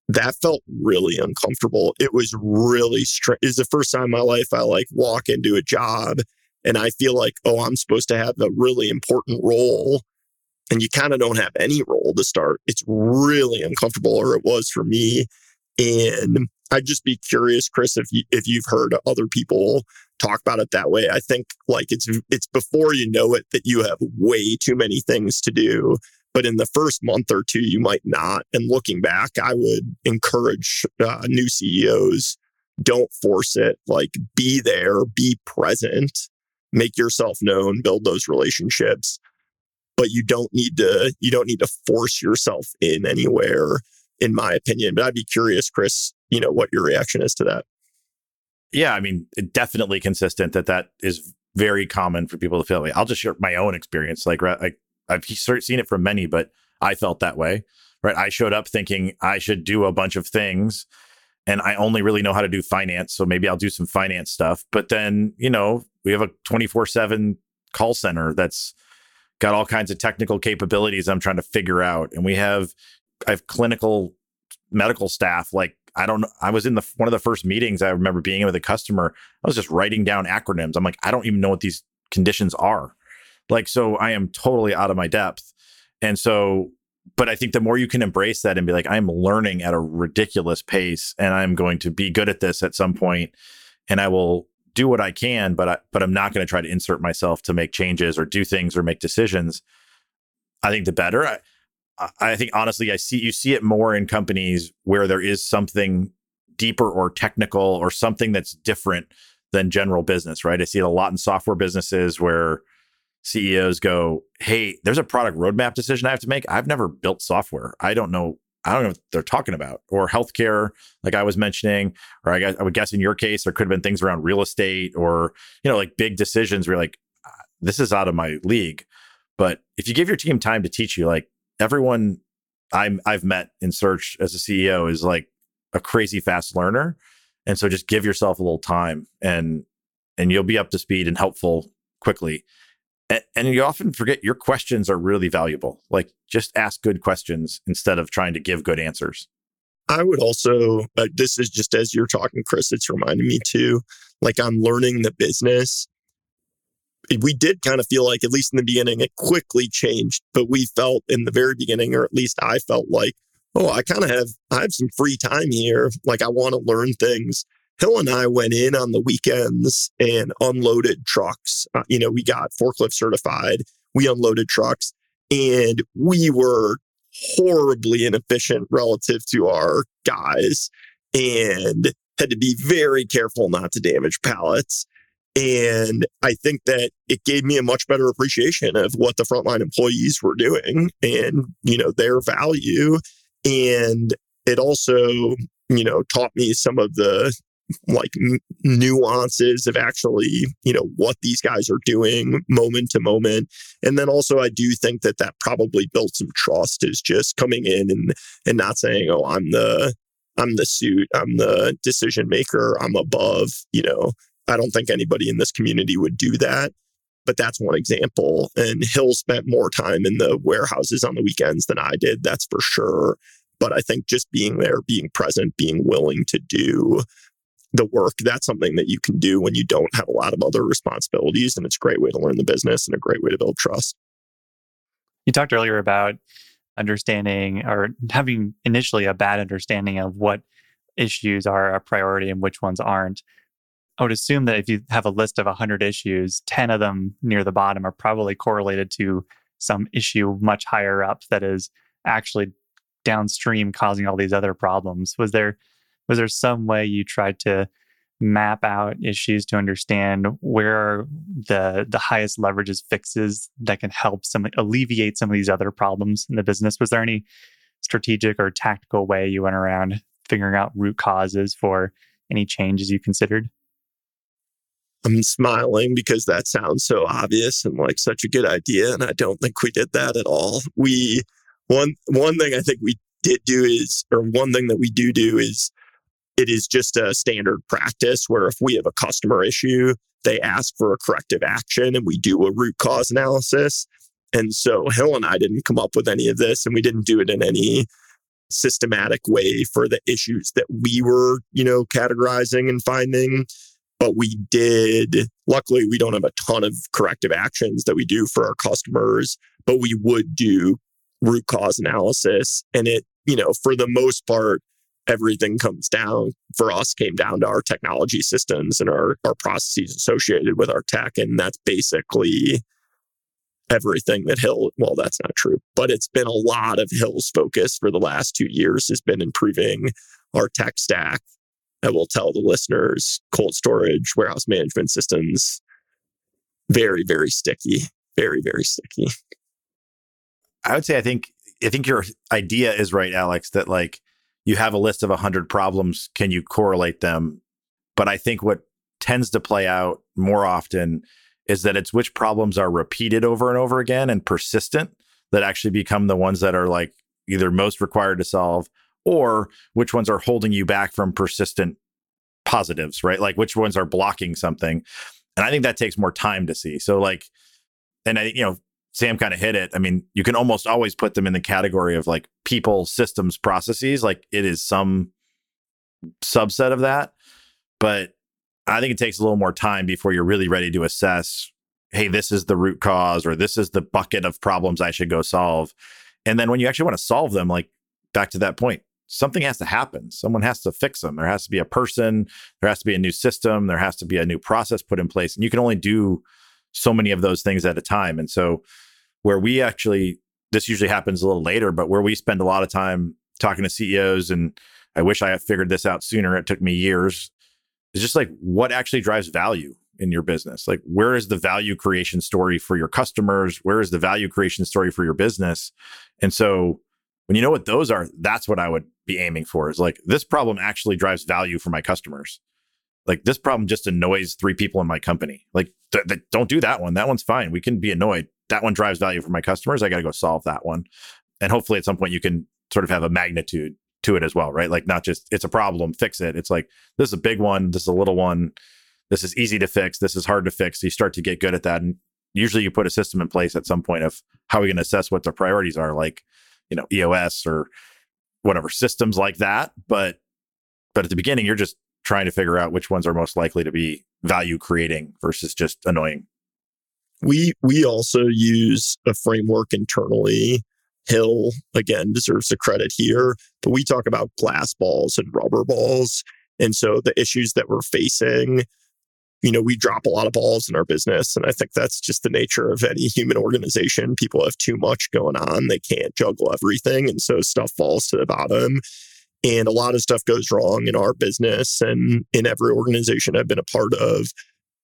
that felt really uncomfortable. It was really strange is the first time in my life i like walk into a job and i feel like oh i'm supposed to have a really important role and you kind of don't have any role to start, it's really uncomfortable, or it was for me. And I'd just be curious, Chris, if you if you've heard other people talk about it that way. I think like it's it's before you know it that you have way too many things to do. But in the first month or two, you might not. And looking back, I would encourage uh, new CEOs don't force it. Like be there, be present, make yourself known, build those relationships but you don't need to you don't need to force yourself in anywhere in my opinion but i'd be curious chris you know what your reaction is to that yeah i mean definitely consistent that that is very common for people to feel like i'll just share my own experience like like i've seen it from many but i felt that way right i showed up thinking i should do a bunch of things and i only really know how to do finance so maybe i'll do some finance stuff but then you know we have a 24 7 call center that's got all kinds of technical capabilities I'm trying to figure out. And we have I have clinical medical staff like I don't. I was in the one of the first meetings I remember being in with a customer. I was just writing down acronyms. I'm like, I don't even know what these conditions are. Like, so I am totally out of my depth. And so, but I think the more you can embrace that and be like, I'm learning at a ridiculous pace and I'm going to be good at this at some point and I will do what I can, but I, but I'm not going to try to insert myself to make changes or do things or make decisions. I think the better. I, I think honestly, I see you see it more in companies where there is something deeper or technical or something that's different than general business, right? I see it a lot in software businesses where CEOs go, "Hey, there's a product roadmap decision I have to make. I've never built software. I don't know I don't know what they're talking about. Or healthcare, like I was mentioning, or I guess I would guess in your case, there could have been things around real estate or, you know, like big decisions where like, ah, this is out of my league. But if you give your team time to teach you, like everyone I'm I've met in search as a CEO is like a crazy fast learner. And so just give yourself a little time and and you'll be up to speed and helpful quickly. And, you often forget your questions are really valuable. Like just ask good questions instead of trying to give good answers. I would also, uh, this is just as you're talking, Chris, it's reminding me too, like I'm learning the business. We did kind of feel like, at least in the beginning, it quickly changed, but we felt in the very beginning, or at least I felt like, oh, I kind of have, I have some free time here. Like I want to learn things. Hill and I went in on the weekends and unloaded trucks. Uh, you know, we got forklift certified. We unloaded trucks and we were horribly inefficient relative to our guys and had to be very careful not to damage pallets. And I think that it gave me a much better appreciation of what the frontline employees were doing and, you know, their value. And it also, you know, taught me some of the like n- nuances of actually you know what these guys are doing moment to moment and then also i do think that that probably built some trust is just coming in and and not saying oh i'm the i'm the suit i'm the decision maker i'm above you know i don't think anybody in this community would do that but that's one example and hill spent more time in the warehouses on the weekends than i did that's for sure but I think just being there, being present, being willing to do the work, that's something that you can do when you don't have a lot of other responsibilities. And it's a great way to learn the business and a great way to build trust. You talked earlier about understanding or having initially a bad understanding of what issues are a priority and which ones aren't. I would assume that if you have a list of 100 issues, 10 of them near the bottom are probably correlated to some issue much higher up that is actually downstream causing all these other problems. Was there was there some way you tried to map out issues to understand where the the highest leverages fixes that can help some alleviate some of these other problems in the business was there any strategic or tactical way you went around figuring out root causes for any changes you considered I'm smiling because that sounds so obvious and like such a good idea and I don't think we did that at all. We one one thing I think we did do is or one thing that we do do is it is just a standard practice where if we have a customer issue, they ask for a corrective action and we do a root cause analysis. And so Hill and I didn't come up with any of this and we didn't do it in any systematic way for the issues that we were, you know, categorizing and finding. But we did, luckily, we don't have a ton of corrective actions that we do for our customers, but we would do root cause analysis. And it, you know, for the most part, everything comes down for us came down to our technology systems and our, our processes associated with our tech. And that's basically everything that Hill, well, that's not true, but it's been a lot of Hill's focus for the last two years has been improving our tech stack. I will tell the listeners cold storage, warehouse management systems, very, very sticky, very, very sticky. I would say, I think, I think your idea is right, Alex, that like you have a list of 100 problems. Can you correlate them? But i think what tends to play out more often is that it's which problems are repeated over and over again and persistent that actually become the ones that are like either most required to solve or which ones are holding you back from persistent positives right like which ones are blocking something and i think that takes more time to see so like and i you know Sam kind of hit it. I mean, you can almost always put them in the category of like people, systems, processes. Like it is some subset of that. But I think it takes a little more time before you're really ready to assess hey, this is the root cause or this is the bucket of problems I should go solve. And then when you actually want to solve them, like back to that point, something has to happen. Someone has to fix them. There has to be a person, there has to be a new system, there has to be a new process put in place. And you can only do so many of those things at a time. And so, where we actually, this usually happens a little later, but where we spend a lot of time talking to CEOs, and I wish I had figured this out sooner, it took me years, is just like what actually drives value in your business? Like, where is the value creation story for your customers? Where is the value creation story for your business? And so, When you know what those are, that's what I would be aiming for is like this problem actually drives value for my customers. Like this problem just annoys three people in my company. Like th- th- don't do that one. That one's fine. We can be annoyed. That one drives value for my customers. I got to go solve that one. And hopefully at some point you can sort of have a magnitude to it as well, right? Like not just it's a problem, fix it. It's like this is a big one, this is a little one. This is easy to fix, this is hard to fix. So You start to get good at that and usually you put a system in place at some point of how are we can assess what the priorities are like, you know, EOS or whatever systems like that, but but at the beginning you're just trying to figure out which ones are most likely to be value creating versus just annoying. We we also use a framework internally. Hill again deserves the credit here, but we talk about glass balls and rubber balls. And so the issues that we're facing, you know, we drop a lot of balls in our business. And I think that's just the nature of any human organization. People have too much going on. They can't juggle everything. And so stuff falls to the bottom. And a lot of stuff goes wrong in our business and in every organization I've been a part of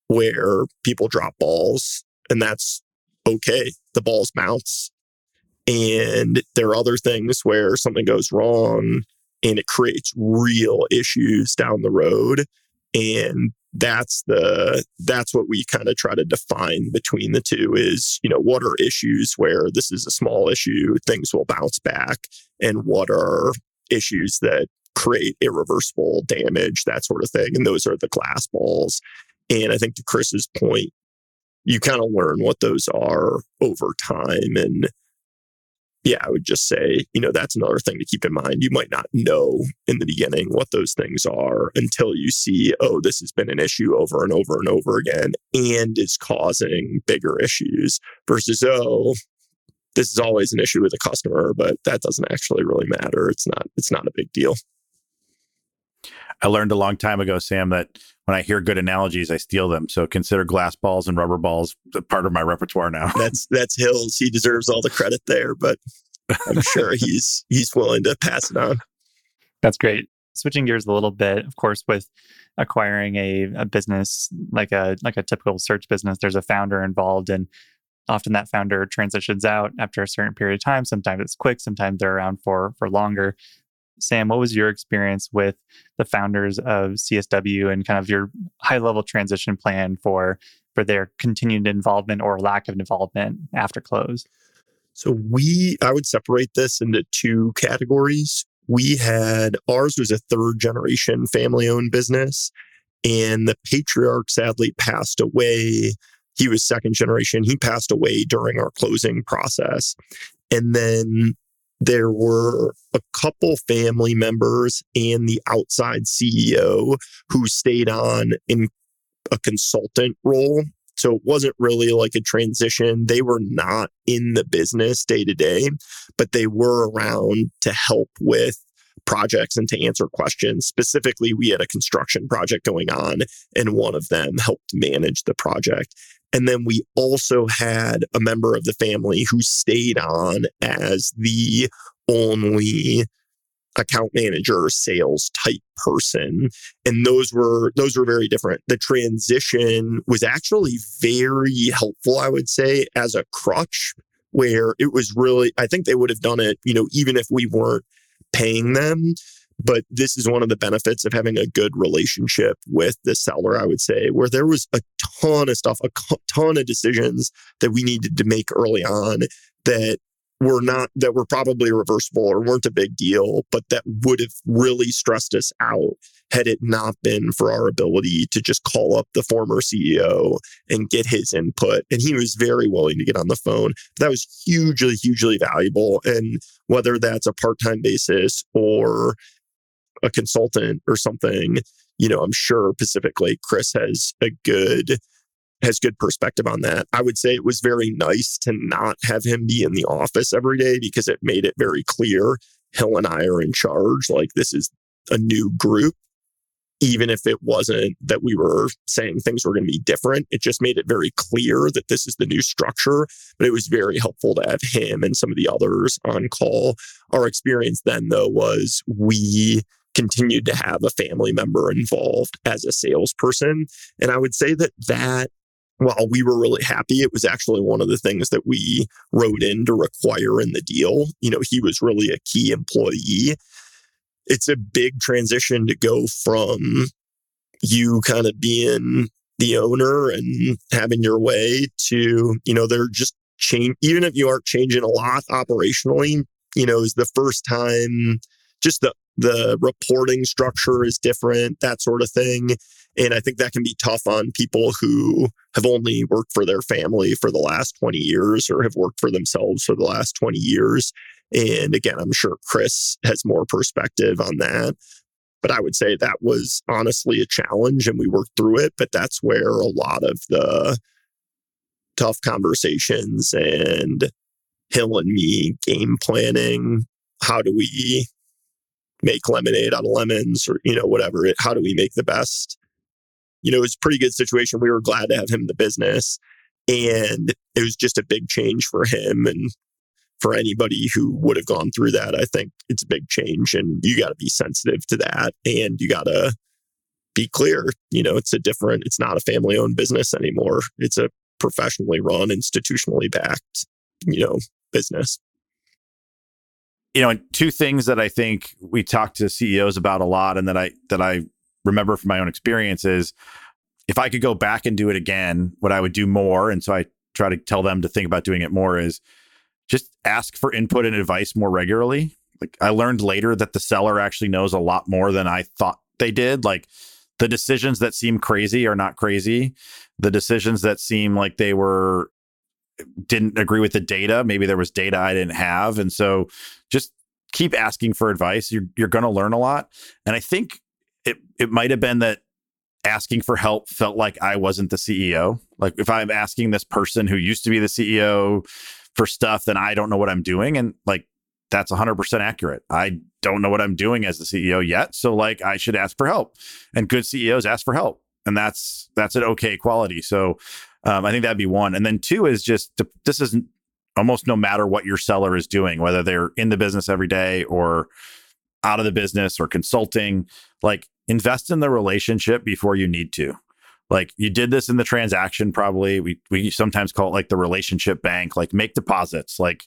where people drop balls. And that's okay. The balls bounce. And there are other things where something goes wrong and it creates real issues down the road. And that's the that's what we kind of try to define between the two is you know what are issues where this is a small issue things will bounce back and what are issues that create irreversible damage, that sort of thing. And those are the glass balls. And I think to Chris's point, you kind of learn what those are over time. And yeah, I would just say, you know, that's another thing to keep in mind. You might not know in the beginning what those things are until you see, oh, this has been an issue over and over and over again and is causing bigger issues versus, oh, this is always an issue with a customer, but that doesn't actually really matter. It's not it's not a big deal. I learned a long time ago, Sam, that when I hear good analogies, I steal them. So consider glass balls and rubber balls part of my repertoire now. That's that's Hills. He deserves all the credit there, but I'm sure he's he's willing to pass it on. That's great. Switching gears a little bit, of course, with acquiring a, a business like a like a typical search business, there's a founder involved and often that founder transitions out after a certain period of time. Sometimes it's quick, sometimes they're around for for longer. Sam, what was your experience with the founders of CSW and kind of your high level transition plan for for their continued involvement or lack of involvement after close? So we I would separate this into two categories. We had ours was a third generation family owned business and the patriarch sadly passed away he was second generation. He passed away during our closing process. And then there were a couple family members and the outside CEO who stayed on in a consultant role. So it wasn't really like a transition. They were not in the business day to day, but they were around to help with projects and to answer questions. Specifically, we had a construction project going on, and one of them helped manage the project. And then we also had a member of the family who stayed on as the only account manager sales type person and those were those were very different the transition was actually very helpful i would say as a crutch where it was really i think they would have done it you know even if we weren't paying them but this is one of the benefits of having a good relationship with the seller, I would say, where there was a ton of stuff, a ton of decisions that we needed to make early on that were not, that were probably reversible or weren't a big deal, but that would have really stressed us out had it not been for our ability to just call up the former CEO and get his input. And he was very willing to get on the phone. That was hugely, hugely valuable. And whether that's a part time basis or a consultant or something, you know, I'm sure Pacific Lake Chris has a good has good perspective on that. I would say it was very nice to not have him be in the office every day because it made it very clear Hill and I are in charge. Like this is a new group. Even if it wasn't that we were saying things were going to be different, it just made it very clear that this is the new structure. But it was very helpful to have him and some of the others on call. Our experience then, though, was we continued to have a family member involved as a salesperson. And I would say that that while we were really happy, it was actually one of the things that we wrote in to require in the deal. You know, he was really a key employee. It's a big transition to go from you kind of being the owner and having your way to, you know, they're just change, even if you aren't changing a lot operationally, you know, is the first time just the, the reporting structure is different, that sort of thing. And I think that can be tough on people who have only worked for their family for the last 20 years or have worked for themselves for the last 20 years. And again, I'm sure Chris has more perspective on that. But I would say that was honestly a challenge and we worked through it. But that's where a lot of the tough conversations and Hill and me game planning. How do we make lemonade out of lemons or, you know, whatever? How do we make the best you know, it was a pretty good situation. We were glad to have him in the business. And it was just a big change for him and for anybody who would have gone through that. I think it's a big change and you got to be sensitive to that and you got to be clear. You know, it's a different, it's not a family owned business anymore. It's a professionally run, institutionally backed, you know, business. You know, two things that I think we talk to CEOs about a lot and that I that I remember from my own experience is, if I could go back and do it again, what I would do more, and so I try to tell them to think about doing it more, is just ask for input and advice more regularly. Like I learned later that the seller actually knows a lot more than I thought they did. Like the decisions that seem crazy are not crazy. The decisions that seem like they were didn't agree with the data, maybe there was data I didn't have. And so keep asking for advice. You're you're going to learn a lot. And I think it it might have been that asking for help felt like I wasn't the CEO. Like if I'm asking this person who used to be the CEO for stuff, then I don't know what I'm doing. And like that's 100% accurate. I don't know what I'm doing as the CEO yet. So like I should ask for help. And good CEOs ask for help. And that's that's an okay quality. So um, I think that'd be one. And then two is just this is almost no matter what your seller is doing, whether they're in the business every day or out of the business or consulting, like invest in the relationship before you need to. Like you did this in the transaction, probably. We we sometimes call it like the relationship bank. Like make deposits. Like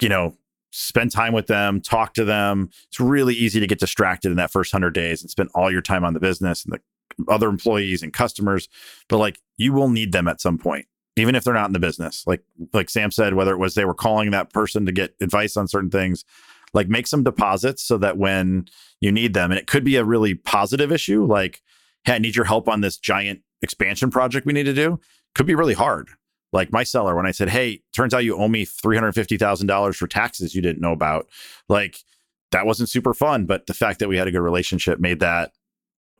you know, spend time with them, talk to them. It's really easy to get distracted in that first hundred days and spend all your time on the business and the other employees and customers. But like you will need them at some point, even if they're not in the business. Like like Sam said, whether it was they were calling that person to get advice on certain things, like make some deposits so that when you need them, and it could be a really positive issue, like, hey, I need your help on this giant expansion project we need to do, could be really hard. Like my seller, when I said, hey, turns out you owe me $350,000 for taxes you didn't know about, like, that wasn't super fun. But the fact that we had a good relationship made that,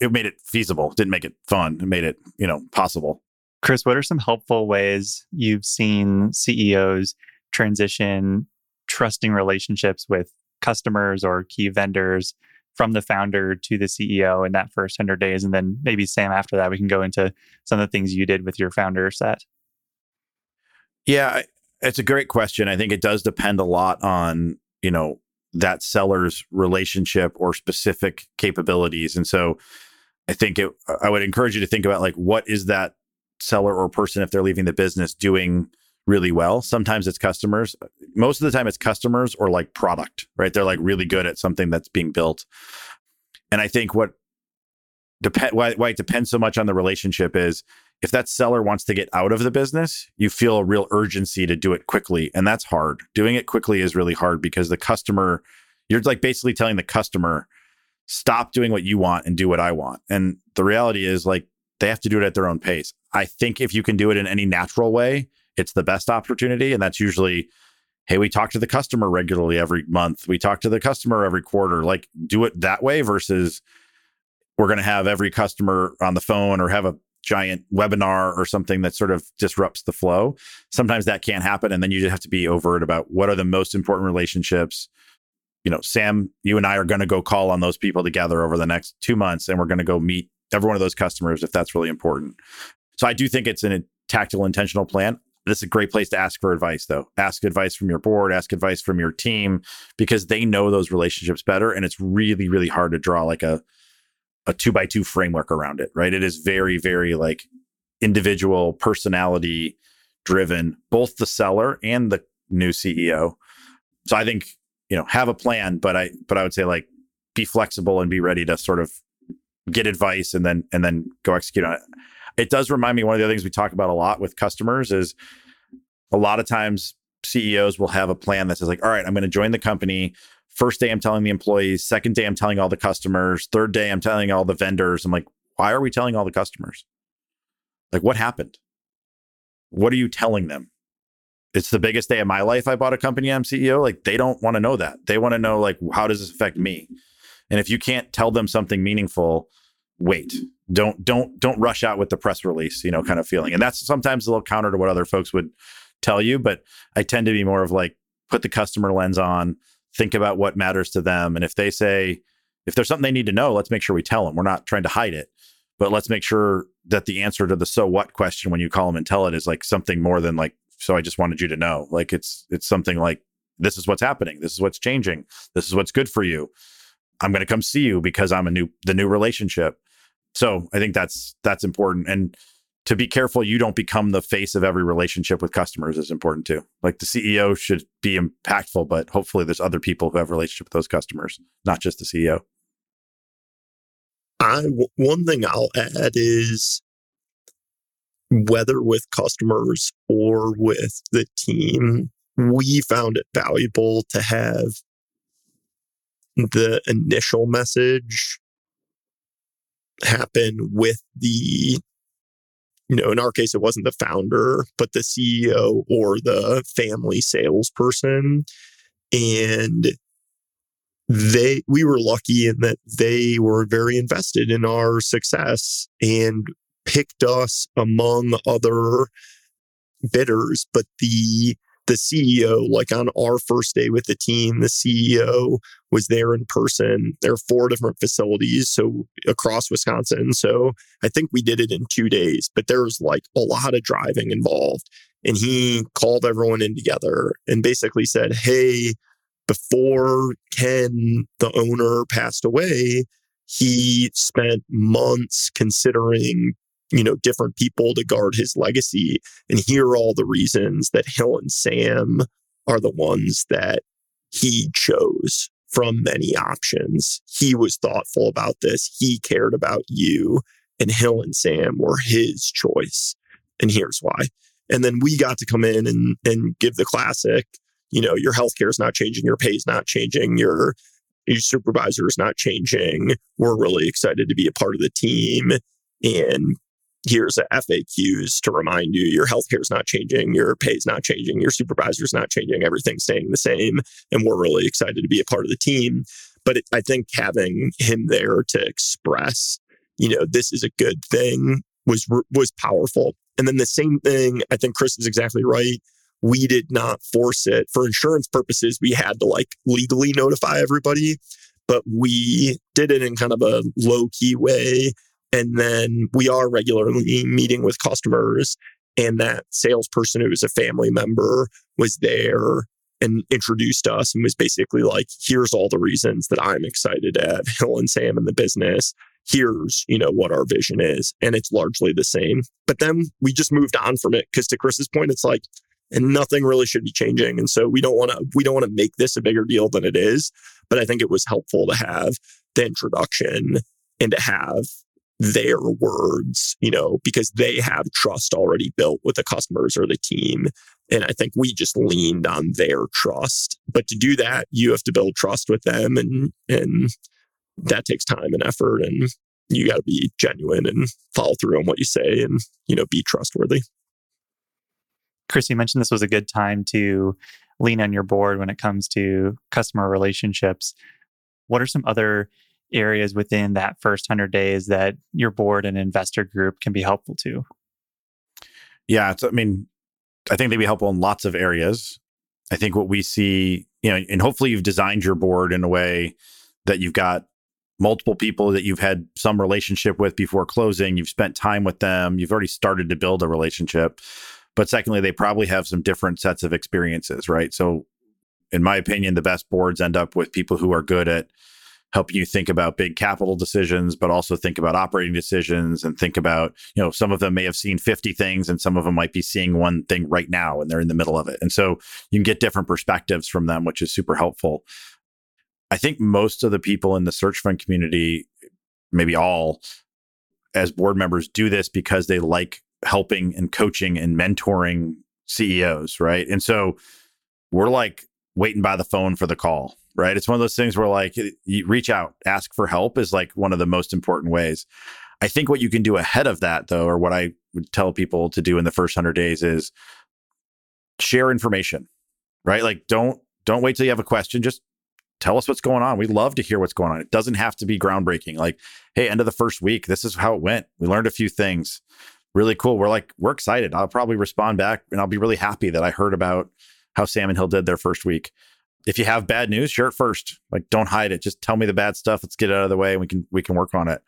it made it feasible, didn't make it fun, it made it, you know, possible. Chris, what are some helpful ways you've seen CEOs transition trusting relationships with customers or key vendors from the founder to the CEO in that first 100 days. And then maybe, Sam, after that, we can go into some of the things you did with your founder set. Yeah, it's a great question. I think it does depend a lot on, you know, that seller's relationship or specific capabilities. And so I think it, I would encourage you to think about like, what is that seller or person, if they're leaving the business, doing really well. Sometimes it's customers. Most of the time it's customers or like product, right? They're like really good at something that's being built. And I think what depend why, why it depends so much on the relationship is if that seller wants to get out of the business, you feel a real urgency to do it quickly. And that's hard. Doing it quickly is really hard because the customer, you're like basically telling the customer, stop doing what you want and do what I want. And the reality is like they have to do it at their own pace. I think if you can do it in any natural way, it's the best opportunity. And that's usually, hey, we talk to the customer regularly every month. We talk to the customer every quarter. Like do it that way versus we're going to have every customer on the phone or have a giant webinar or something that sort of disrupts the flow. Sometimes that can't happen. And then you just have to be overt about what are the most important relationships. You know, Sam, you and I are going to go call on those people together over the next two months and we're going to go meet every one of those customers if that's really important. So I do think it's a tactical, intentional plan. This is a great place to ask for advice, though. Ask advice from your board, ask advice from your team, because they know those relationships better. And it's really, really hard to draw like a a two by two framework around it, right? It is very, very like individual personality driven, both the seller and the new CEO. So I think, you know, have a plan, but I but I would say like be flexible and be ready to sort of get advice and then and then go execute on it. It does remind me one of the other things we talk about a lot with customers is a lot of times CEOs will have a plan that says like, all right, I'm going to join the company. First day I'm telling the employees, second day I'm telling all the customers, third day I'm telling all the vendors. I'm like, why are we telling all the customers? Like what happened? What are you telling them? It's the biggest day of my life. I bought a company I'm CEO. Like they don't want to know that. They want to know like how does this affect me? And if you can't tell them something meaningful, wait. Don't don't don't rush out with the press release, you know, kind of feeling. And that's sometimes a little counter to what other folks would tell you, but I tend to be more of like put the customer lens on, think about what matters to them, and if they say if there's something they need to know, let's make sure we tell them. We're not trying to hide it, but let's make sure that the answer to the so what question when you call them and tell it is like something more than like so I just wanted you to know. Like it's it's something like this is what's happening. This is what's changing. This is what's good for you. I'm going to come see you because I'm a new the new relationship. So I think that's that's important and to be careful you don't become the face of every relationship with customers is important too. Like the CEO should be impactful, but hopefully there's other people who have relationship with those customers, not just the CEO. I one thing I'll add is whether with customers or with the team, we found it valuable to have the initial message happen with the you know in our case it wasn't the founder but the ceo or the family salesperson. And they we were lucky in that they were very invested in our success and picked us among other bidders. But the the CEO, like on our first day with the team, the CEO was there in person. There are four different facilities, so across Wisconsin. So I think we did it in two days, but there was like a lot of driving involved. And he called everyone in together and basically said, Hey, before Ken, the owner, passed away, he spent months considering you know, different people to guard his legacy. And here are all the reasons that Hill and Sam are the ones that he chose from many options. He was thoughtful about this. He cared about you, and Hill and Sam were his choice. And here's why. And then we got to come in and, and give the classic, you know, your healthcare is not changing, your pay is not changing, your, your supervisor is not changing. We're really excited to be a part of the team. And here's a FAQs to remind you your healthcare is not changing, your pay is not changing, your supervisor is not changing, everything's staying the same. And we're really excited to be a part of the team. But it, I think having him there to express, you know, this is a good thing was was powerful. And then the same thing, I think Chris is exactly right. We did not force it for insurance purposes. We had to like legally notify everybody, but we did it in kind of a low key way and then we are regularly meeting with customers. And that salesperson who was a family member was there and introduced us and was basically like, here's all the reasons that I'm excited have Hill and Sam in the business. Here's, you know, what our vision is. And it's largely the same. But then we just moved on from it. Cause to Chris's point, it's like, and nothing really should be changing. And so we don't want to, we don't want to make this a bigger deal than it is. But I think it was helpful to have the introduction and to have their words, you know, because they have trust already built with the customers or the team. And I think we just leaned on their trust. But to do that, you have to build trust with them and and that takes time and effort and you got to be genuine and follow through on what you say and you know be trustworthy. Chris, you mentioned this was a good time to lean on your board when it comes to customer relationships. What are some other areas within that first 100 days that your board and investor group can be helpful to? Yeah, I mean, I think they'd be helpful in lots of areas. I think what we see, you know, and hopefully you've designed your board in a way that you've got multiple people that you've had some relationship with before closing, you've spent time with them, you've already started to build a relationship. But secondly, they probably have some different sets of experiences, right? So, in my opinion, the best boards end up with people who are good at helping you think about big capital decisions, but also think about operating decisions and think about, you know, some of them may have seen 50 things and some of them might be seeing one thing right now and they're in the middle of it. And so you can get different perspectives from them, which is super helpful. I think most of the people in the search fund community, maybe all, as board members, do this because they like helping and coaching and mentoring CEOs, right? And so we're like waiting by the phone for the call, right? It's one of those things where like you reach out, ask for help is like one of the most important ways. I think what you can do ahead of that though, or what I would tell people to do in the first 100 days is share information, right? Like don't don't wait till you have a question, just tell us what's going on. We love to hear what's going on. It doesn't have to be groundbreaking. Like, hey, end of the first week, this is how it went. We learned a few things. Really cool. We're like, we're excited. I'll probably respond back and I'll be really happy that I heard about how Sam and Hill did their first week. If you have bad news, share it first. Like don't hide it. Just tell me the bad stuff. Let's get it out of the way and we can we can work on it.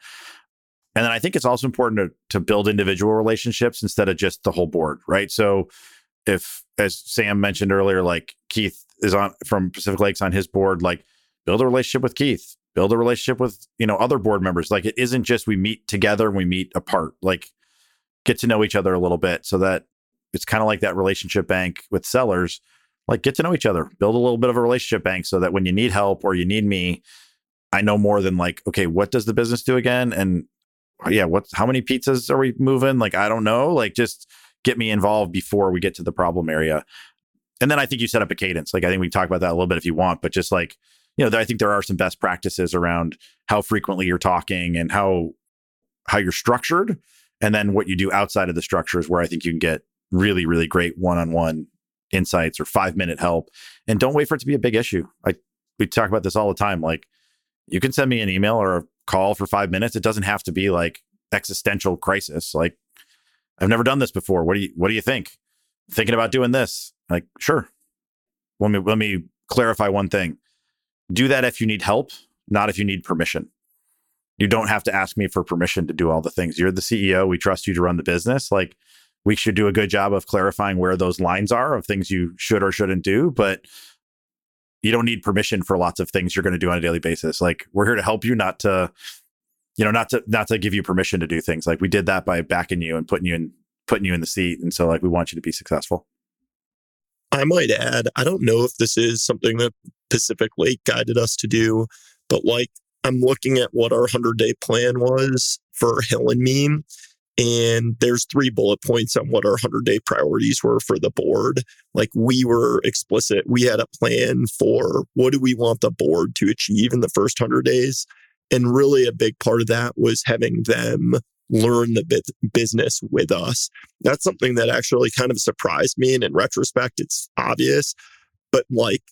And then I think it's also important to to build individual relationships instead of just the whole board, right? So if as Sam mentioned earlier, like Keith is on from Pacific Lakes on his board, like build a relationship with Keith, build a relationship with, you know, other board members. Like it isn't just we meet together and we meet apart. Like get to know each other a little bit so that it's kind of like that relationship bank with sellers like get to know each other, build a little bit of a relationship bank so that when you need help or you need me, I know more than like, okay, what does the business do again? And uh, yeah, what how many pizzas are we moving? Like, I don't know. Like just get me involved before we get to the problem area. And then I think you set up a cadence. Like I think we can talk about that a little bit if you want, but just like, you know, I think there are some best practices around how frequently you're talking and how how you're structured and then what you do outside of the structure is where I think you can get really, really great one-on-one insights or five minute help. And don't wait for it to be a big issue. I we talk about this all the time. Like you can send me an email or a call for five minutes. It doesn't have to be like existential crisis. Like I've never done this before. What do you what do you think? Thinking about doing this? Like, sure. Let me let me clarify one thing. Do that if you need help, not if you need permission. You don't have to ask me for permission to do all the things. You're the CEO. We trust you to run the business. Like we should do a good job of clarifying where those lines are of things you should or shouldn't do. But you don't need permission for lots of things you're going to do on a daily basis. Like we're here to help you, not to, you know, not to not to give you permission to do things. Like we did that by backing you and putting you in putting you in the seat. And so like we want you to be successful. I might add, I don't know if this is something that Pacific Lake guided us to do, but like I'm looking at what our 100 day plan was for Hill and me. And there's three bullet points on what our 100 day priorities were for the board. Like we were explicit. We had a plan for what do we want the board to achieve in the first 100 days. And really, a big part of that was having them learn the business with us. That's something that actually kind of surprised me. And in retrospect, it's obvious. But like,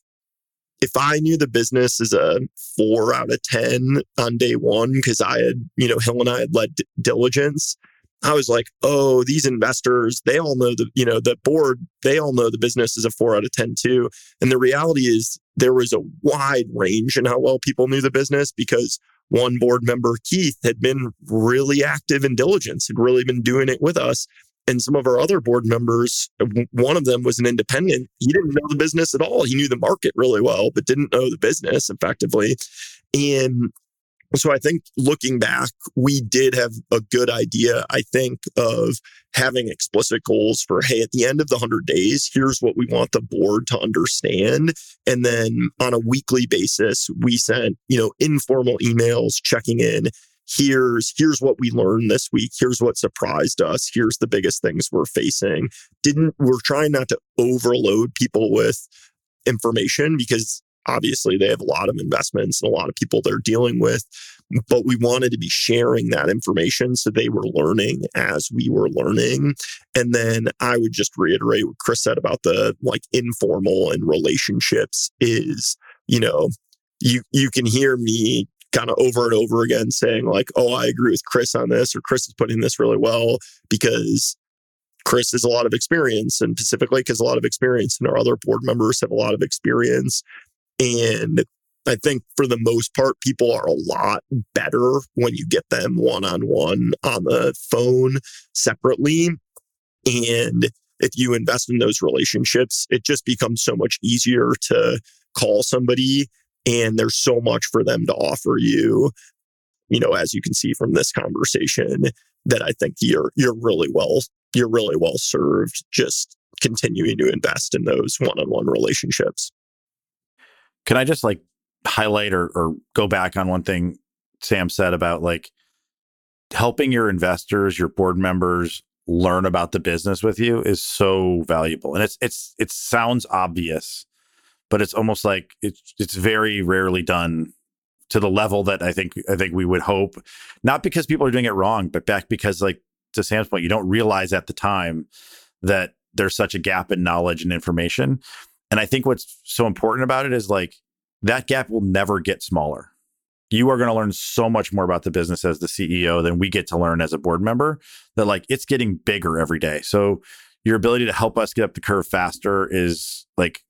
if I knew the business is a four out of 10 on day one, because I had, you know, Hill and I had led d- diligence, I was like, oh, these investors, they all know the, you know, the board, they all know the business is a four out of 10 too. And the reality is there was a wide range in how well people knew the business because one board member, Keith, had been really active in diligence, had really been doing it with us. And some of our other board members, one of them was an independent. He didn't know the business at all. He knew the market really well, but didn't know the business effectively. And so I think looking back, we did have a good idea, I think, of having explicit goals for, hey, at the end of the 100 days, here's what we want the board to understand. And then on a weekly basis, we sent, you know, informal emails checking in. Here's here's what we learned this week. Here's what surprised us. Here's the biggest things we're facing. Didn't we're trying not to overload people with information because obviously they have a lot of investments and a lot of people they're dealing with but we wanted to be sharing that information so they were learning as we were learning and then i would just reiterate what chris said about the like informal and relationships is you know you you can hear me kind of over and over again saying like oh i agree with chris on this or chris is putting this really well because Chris has a lot of experience and Pacific Lake has a lot of experience and our other board members have a lot of experience. And I think for the most part, people are a lot better when you get them one on one on the phone separately. And if you invest in those relationships, it just becomes so much easier to call somebody And there's so much for them to offer you, you know, as you can see from this conversation, that I think you're you're really well you're really well served just continuing to invest in those one-on-one relationships. Can I just like highlight or, or go back on one thing Sam said about like helping your investors, your board members learn about the business with you is so valuable. And it's it's it sounds obvious, but it's almost like it's it's very rarely done to the level that I think I think we would hope. Not because people are doing it wrong, but back because like to Sam's point, you don't realize at the time that there's such a gap in knowledge and information. And I think what's so important about it is like that gap will never get smaller. You are going to learn so much more about the business as the CEO than we get to learn as a board member that like it's getting bigger every day. So your ability to help us get up the curve faster is like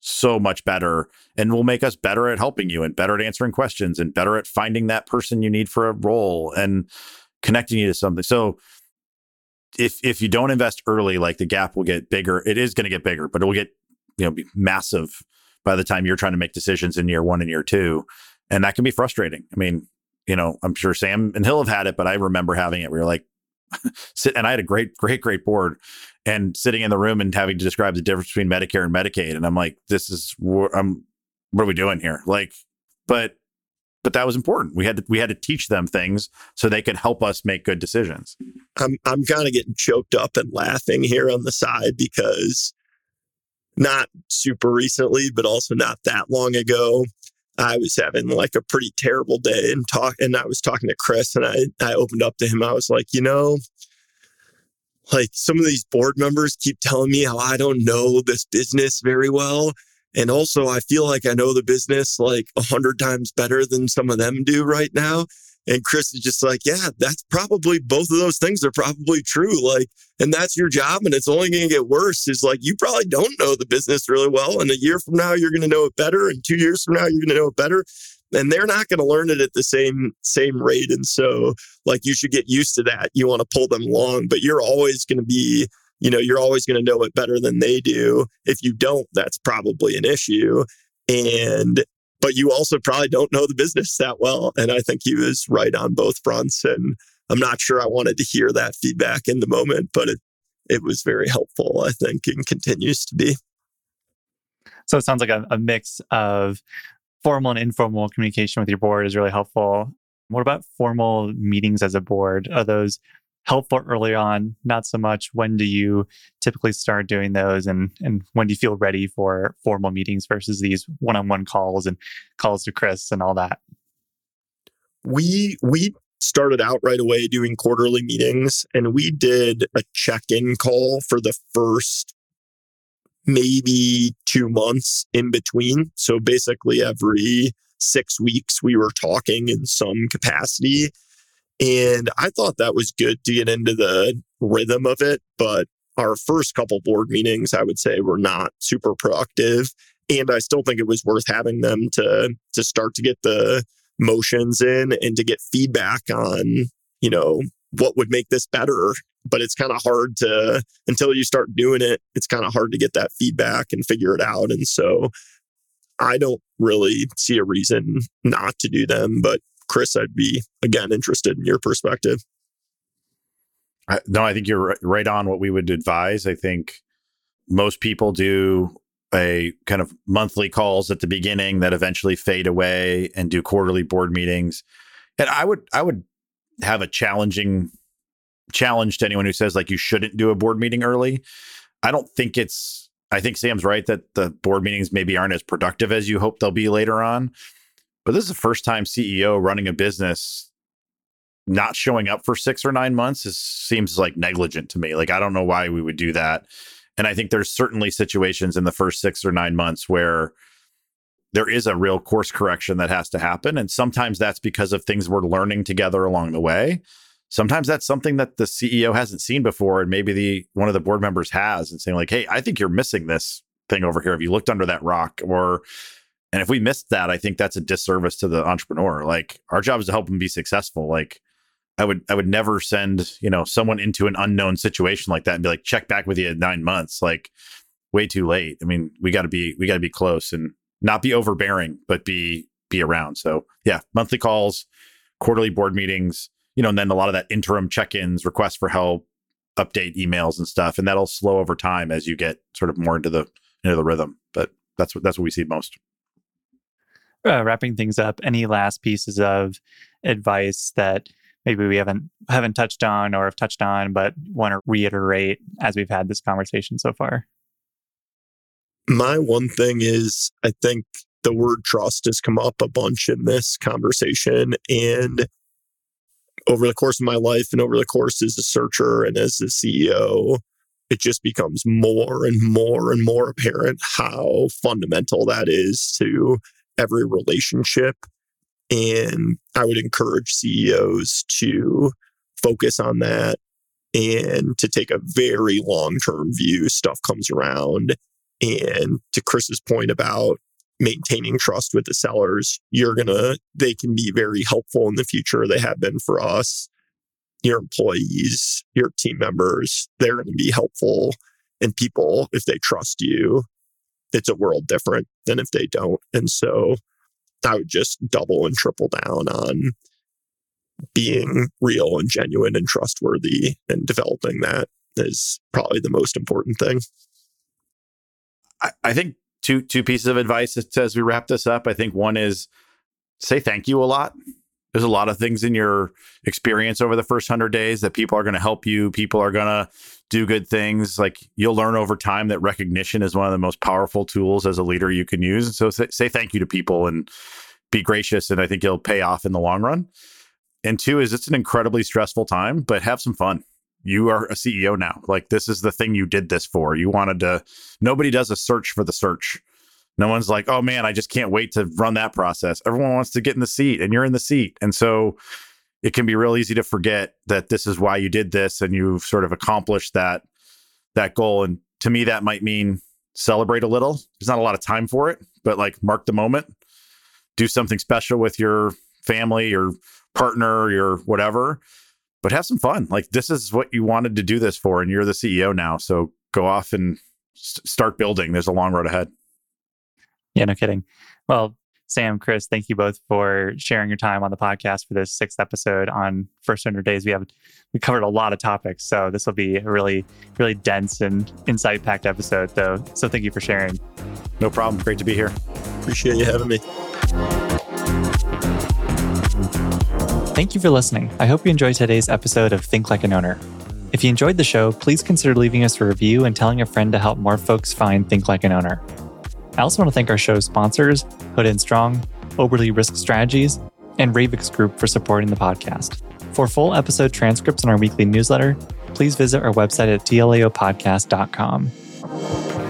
so much better and will make us better at helping you and better at answering questions and better at finding that person you need for a role and connecting you to something. So if if you don't invest early, like the gap will get bigger. It is going to get bigger, but it will get you know be massive by the time you're trying to make decisions in year one and year two, and that can be frustrating. I mean, you know, I'm sure Sam and Hill have had it, but I remember having it. We were like, sit, and I had a great, great, great board, and sitting in the room and having to describe the difference between Medicare and Medicaid, and I'm like, this is I'm what are we doing here? Like, but but that was important. We had to we had to teach them things so they could help us make good decisions. I'm I'm kind of getting choked up and laughing here on the side because not super recently, but also not that long ago, I was having like a pretty terrible day and talk and I was talking to Chris and I I opened up to him. I was like, you know, like some of these board members keep telling me how I don't know this business very well. And also, I feel like I know the business like a hundred times better than some of them do right now. And Chris is just like, yeah, that's probably both of those things are probably true. Like, and that's your job. And it's only going to get worse. Is like, you probably don't know the business really well. And a year from now, you're going to know it better. And two years from now, you're going to know it better. And they're not going to learn it at the same same rate. And so, like, you should get used to that. You want to pull them along, but you're always going to be you know, you're always going to know it better than they do. If you don't, that's probably an issue. And, but you also probably don't know the business that well. And I think he was right on both fronts. And I'm not sure I wanted to hear that feedback in the moment, but it, it was very helpful, I think, and continues to be. So it sounds like a, a mix of formal and informal communication with your board is really helpful. What about formal meetings as a board? Are those helpful early on, not so much when do you typically start doing those and and when do you feel ready for formal meetings versus these one-on-one calls and calls to Chris and all that? We we started out right away doing quarterly meetings and we did a check-in call for the first maybe 2 months in between. So basically every 6 weeks we were talking in some capacity and I thought that was good to get into the rhythm of it. But our first couple board meetings, I would say, were not super productive. And I still think it was worth having them to to start to get the motions in and to get feedback on, you know, what would make this better. But it's kind of hard to until you start doing it, it's kind of hard to get that feedback and figure it out. And so I don't really see a reason not to do them, but Chris, I'd be again interested in your perspective. I, no, I think you're right on what we would advise. I think most people do a kind of monthly calls at the beginning that eventually fade away and do quarterly board meetings. And I would I would have a challenging challenge to anyone who says like you shouldn't do a board meeting early. I don't think it's I think Sam's right that the board meetings maybe aren't as productive as you hope they'll be later on. But this is the first time CEO running a business not showing up for six or nine months is, seems like negligent to me. Like, I don't know why we would do that. And I think there's certainly situations in the first six or nine months where there is a real course correction that has to happen. And sometimes that's because of things we're learning together along the way. Sometimes that's something that the CEO hasn't seen before, and maybe the one of the board members has, and saying like, "Hey, I think you're missing this thing over here. Have you looked under that rock?" Or and if we missed that, I think that's a disservice to the entrepreneur. Like our job is to help them be successful. Like I would I would never send, you know, someone into an unknown situation like that and be like, check back with you in nine months. Like way too late. I mean, we gotta be we gotta be close. And not be overbearing, but be be around. So yeah, monthly calls, quarterly board meetings, you know, and then a lot of that interim check-ins, requests for help, update emails and stuff, and that'll slow over time as you get sort of more into the into the rhythm. But that's what that's what we see most. Uh, wrapping things up, any last pieces of advice that maybe we haven't haven't touched on or have touched on, but want to reiterate as we've had this conversation so far? My one thing is, I think the word trust has come up a bunch in this conversation. And over the course of my life and over the course as a searcher and as a CEO, it just becomes more and more and more apparent how fundamental that is to every relationship. And I would encourage CEOs to focus on that and to take a very long term view. Stuff comes around. And to Chris's point about maintaining trust with the sellers, you're going to, they can be very helpful in the future. They have been for us. Your employees, your team members, they're going to be helpful. And people, if they trust you, it's a world different than if they don't. And so I would just double and triple down on being real and genuine and trustworthy and developing that is probably the most important thing. I, I think two two pieces of advice as we wrap this up. I think one is say thank you a lot. There's a lot of things in your experience over the first hundred days that people are going to help you. People are going to do good things. Like you'll learn over time that recognition is one of the most powerful tools as a leader you can use. So say, say thank you to people and be gracious. And I think it'll pay off in the long run. And two is it's an incredibly stressful time, but have some fun you are a CEO now. Like this is the thing you did this for. You wanted to nobody does a search for the search. No one's like, "Oh man, I just can't wait to run that process." Everyone wants to get in the seat and you're in the seat. And so it can be real easy to forget that this is why you did this and you've sort of accomplished that that goal and to me that might mean celebrate a little. There's not a lot of time for it, but like mark the moment. Do something special with your family, your partner, your whatever but have some fun. Like this is what you wanted to do this for, and you're the CEO now. So go off and s- start building. There's a long road ahead. Yeah, no kidding. Well, Sam, Chris, thank you both for sharing your time on the podcast for this sixth episode on First 100 Days. We have we covered a lot of topics, so this will be a really, really dense and insight packed episode. So, so thank you for sharing. No problem. Great to be here. Appreciate you having me. Thank you for listening. I hope you enjoyed today's episode of Think Like an Owner. If you enjoyed the show, please consider leaving us a review and telling a friend to help more folks find Think Like an Owner. I also want to thank our show's sponsors, Hood and Strong, Oberle Risk Strategies, and Ravix Group for supporting the podcast. For full episode transcripts and our weekly newsletter, please visit our website at tlaopodcast.com.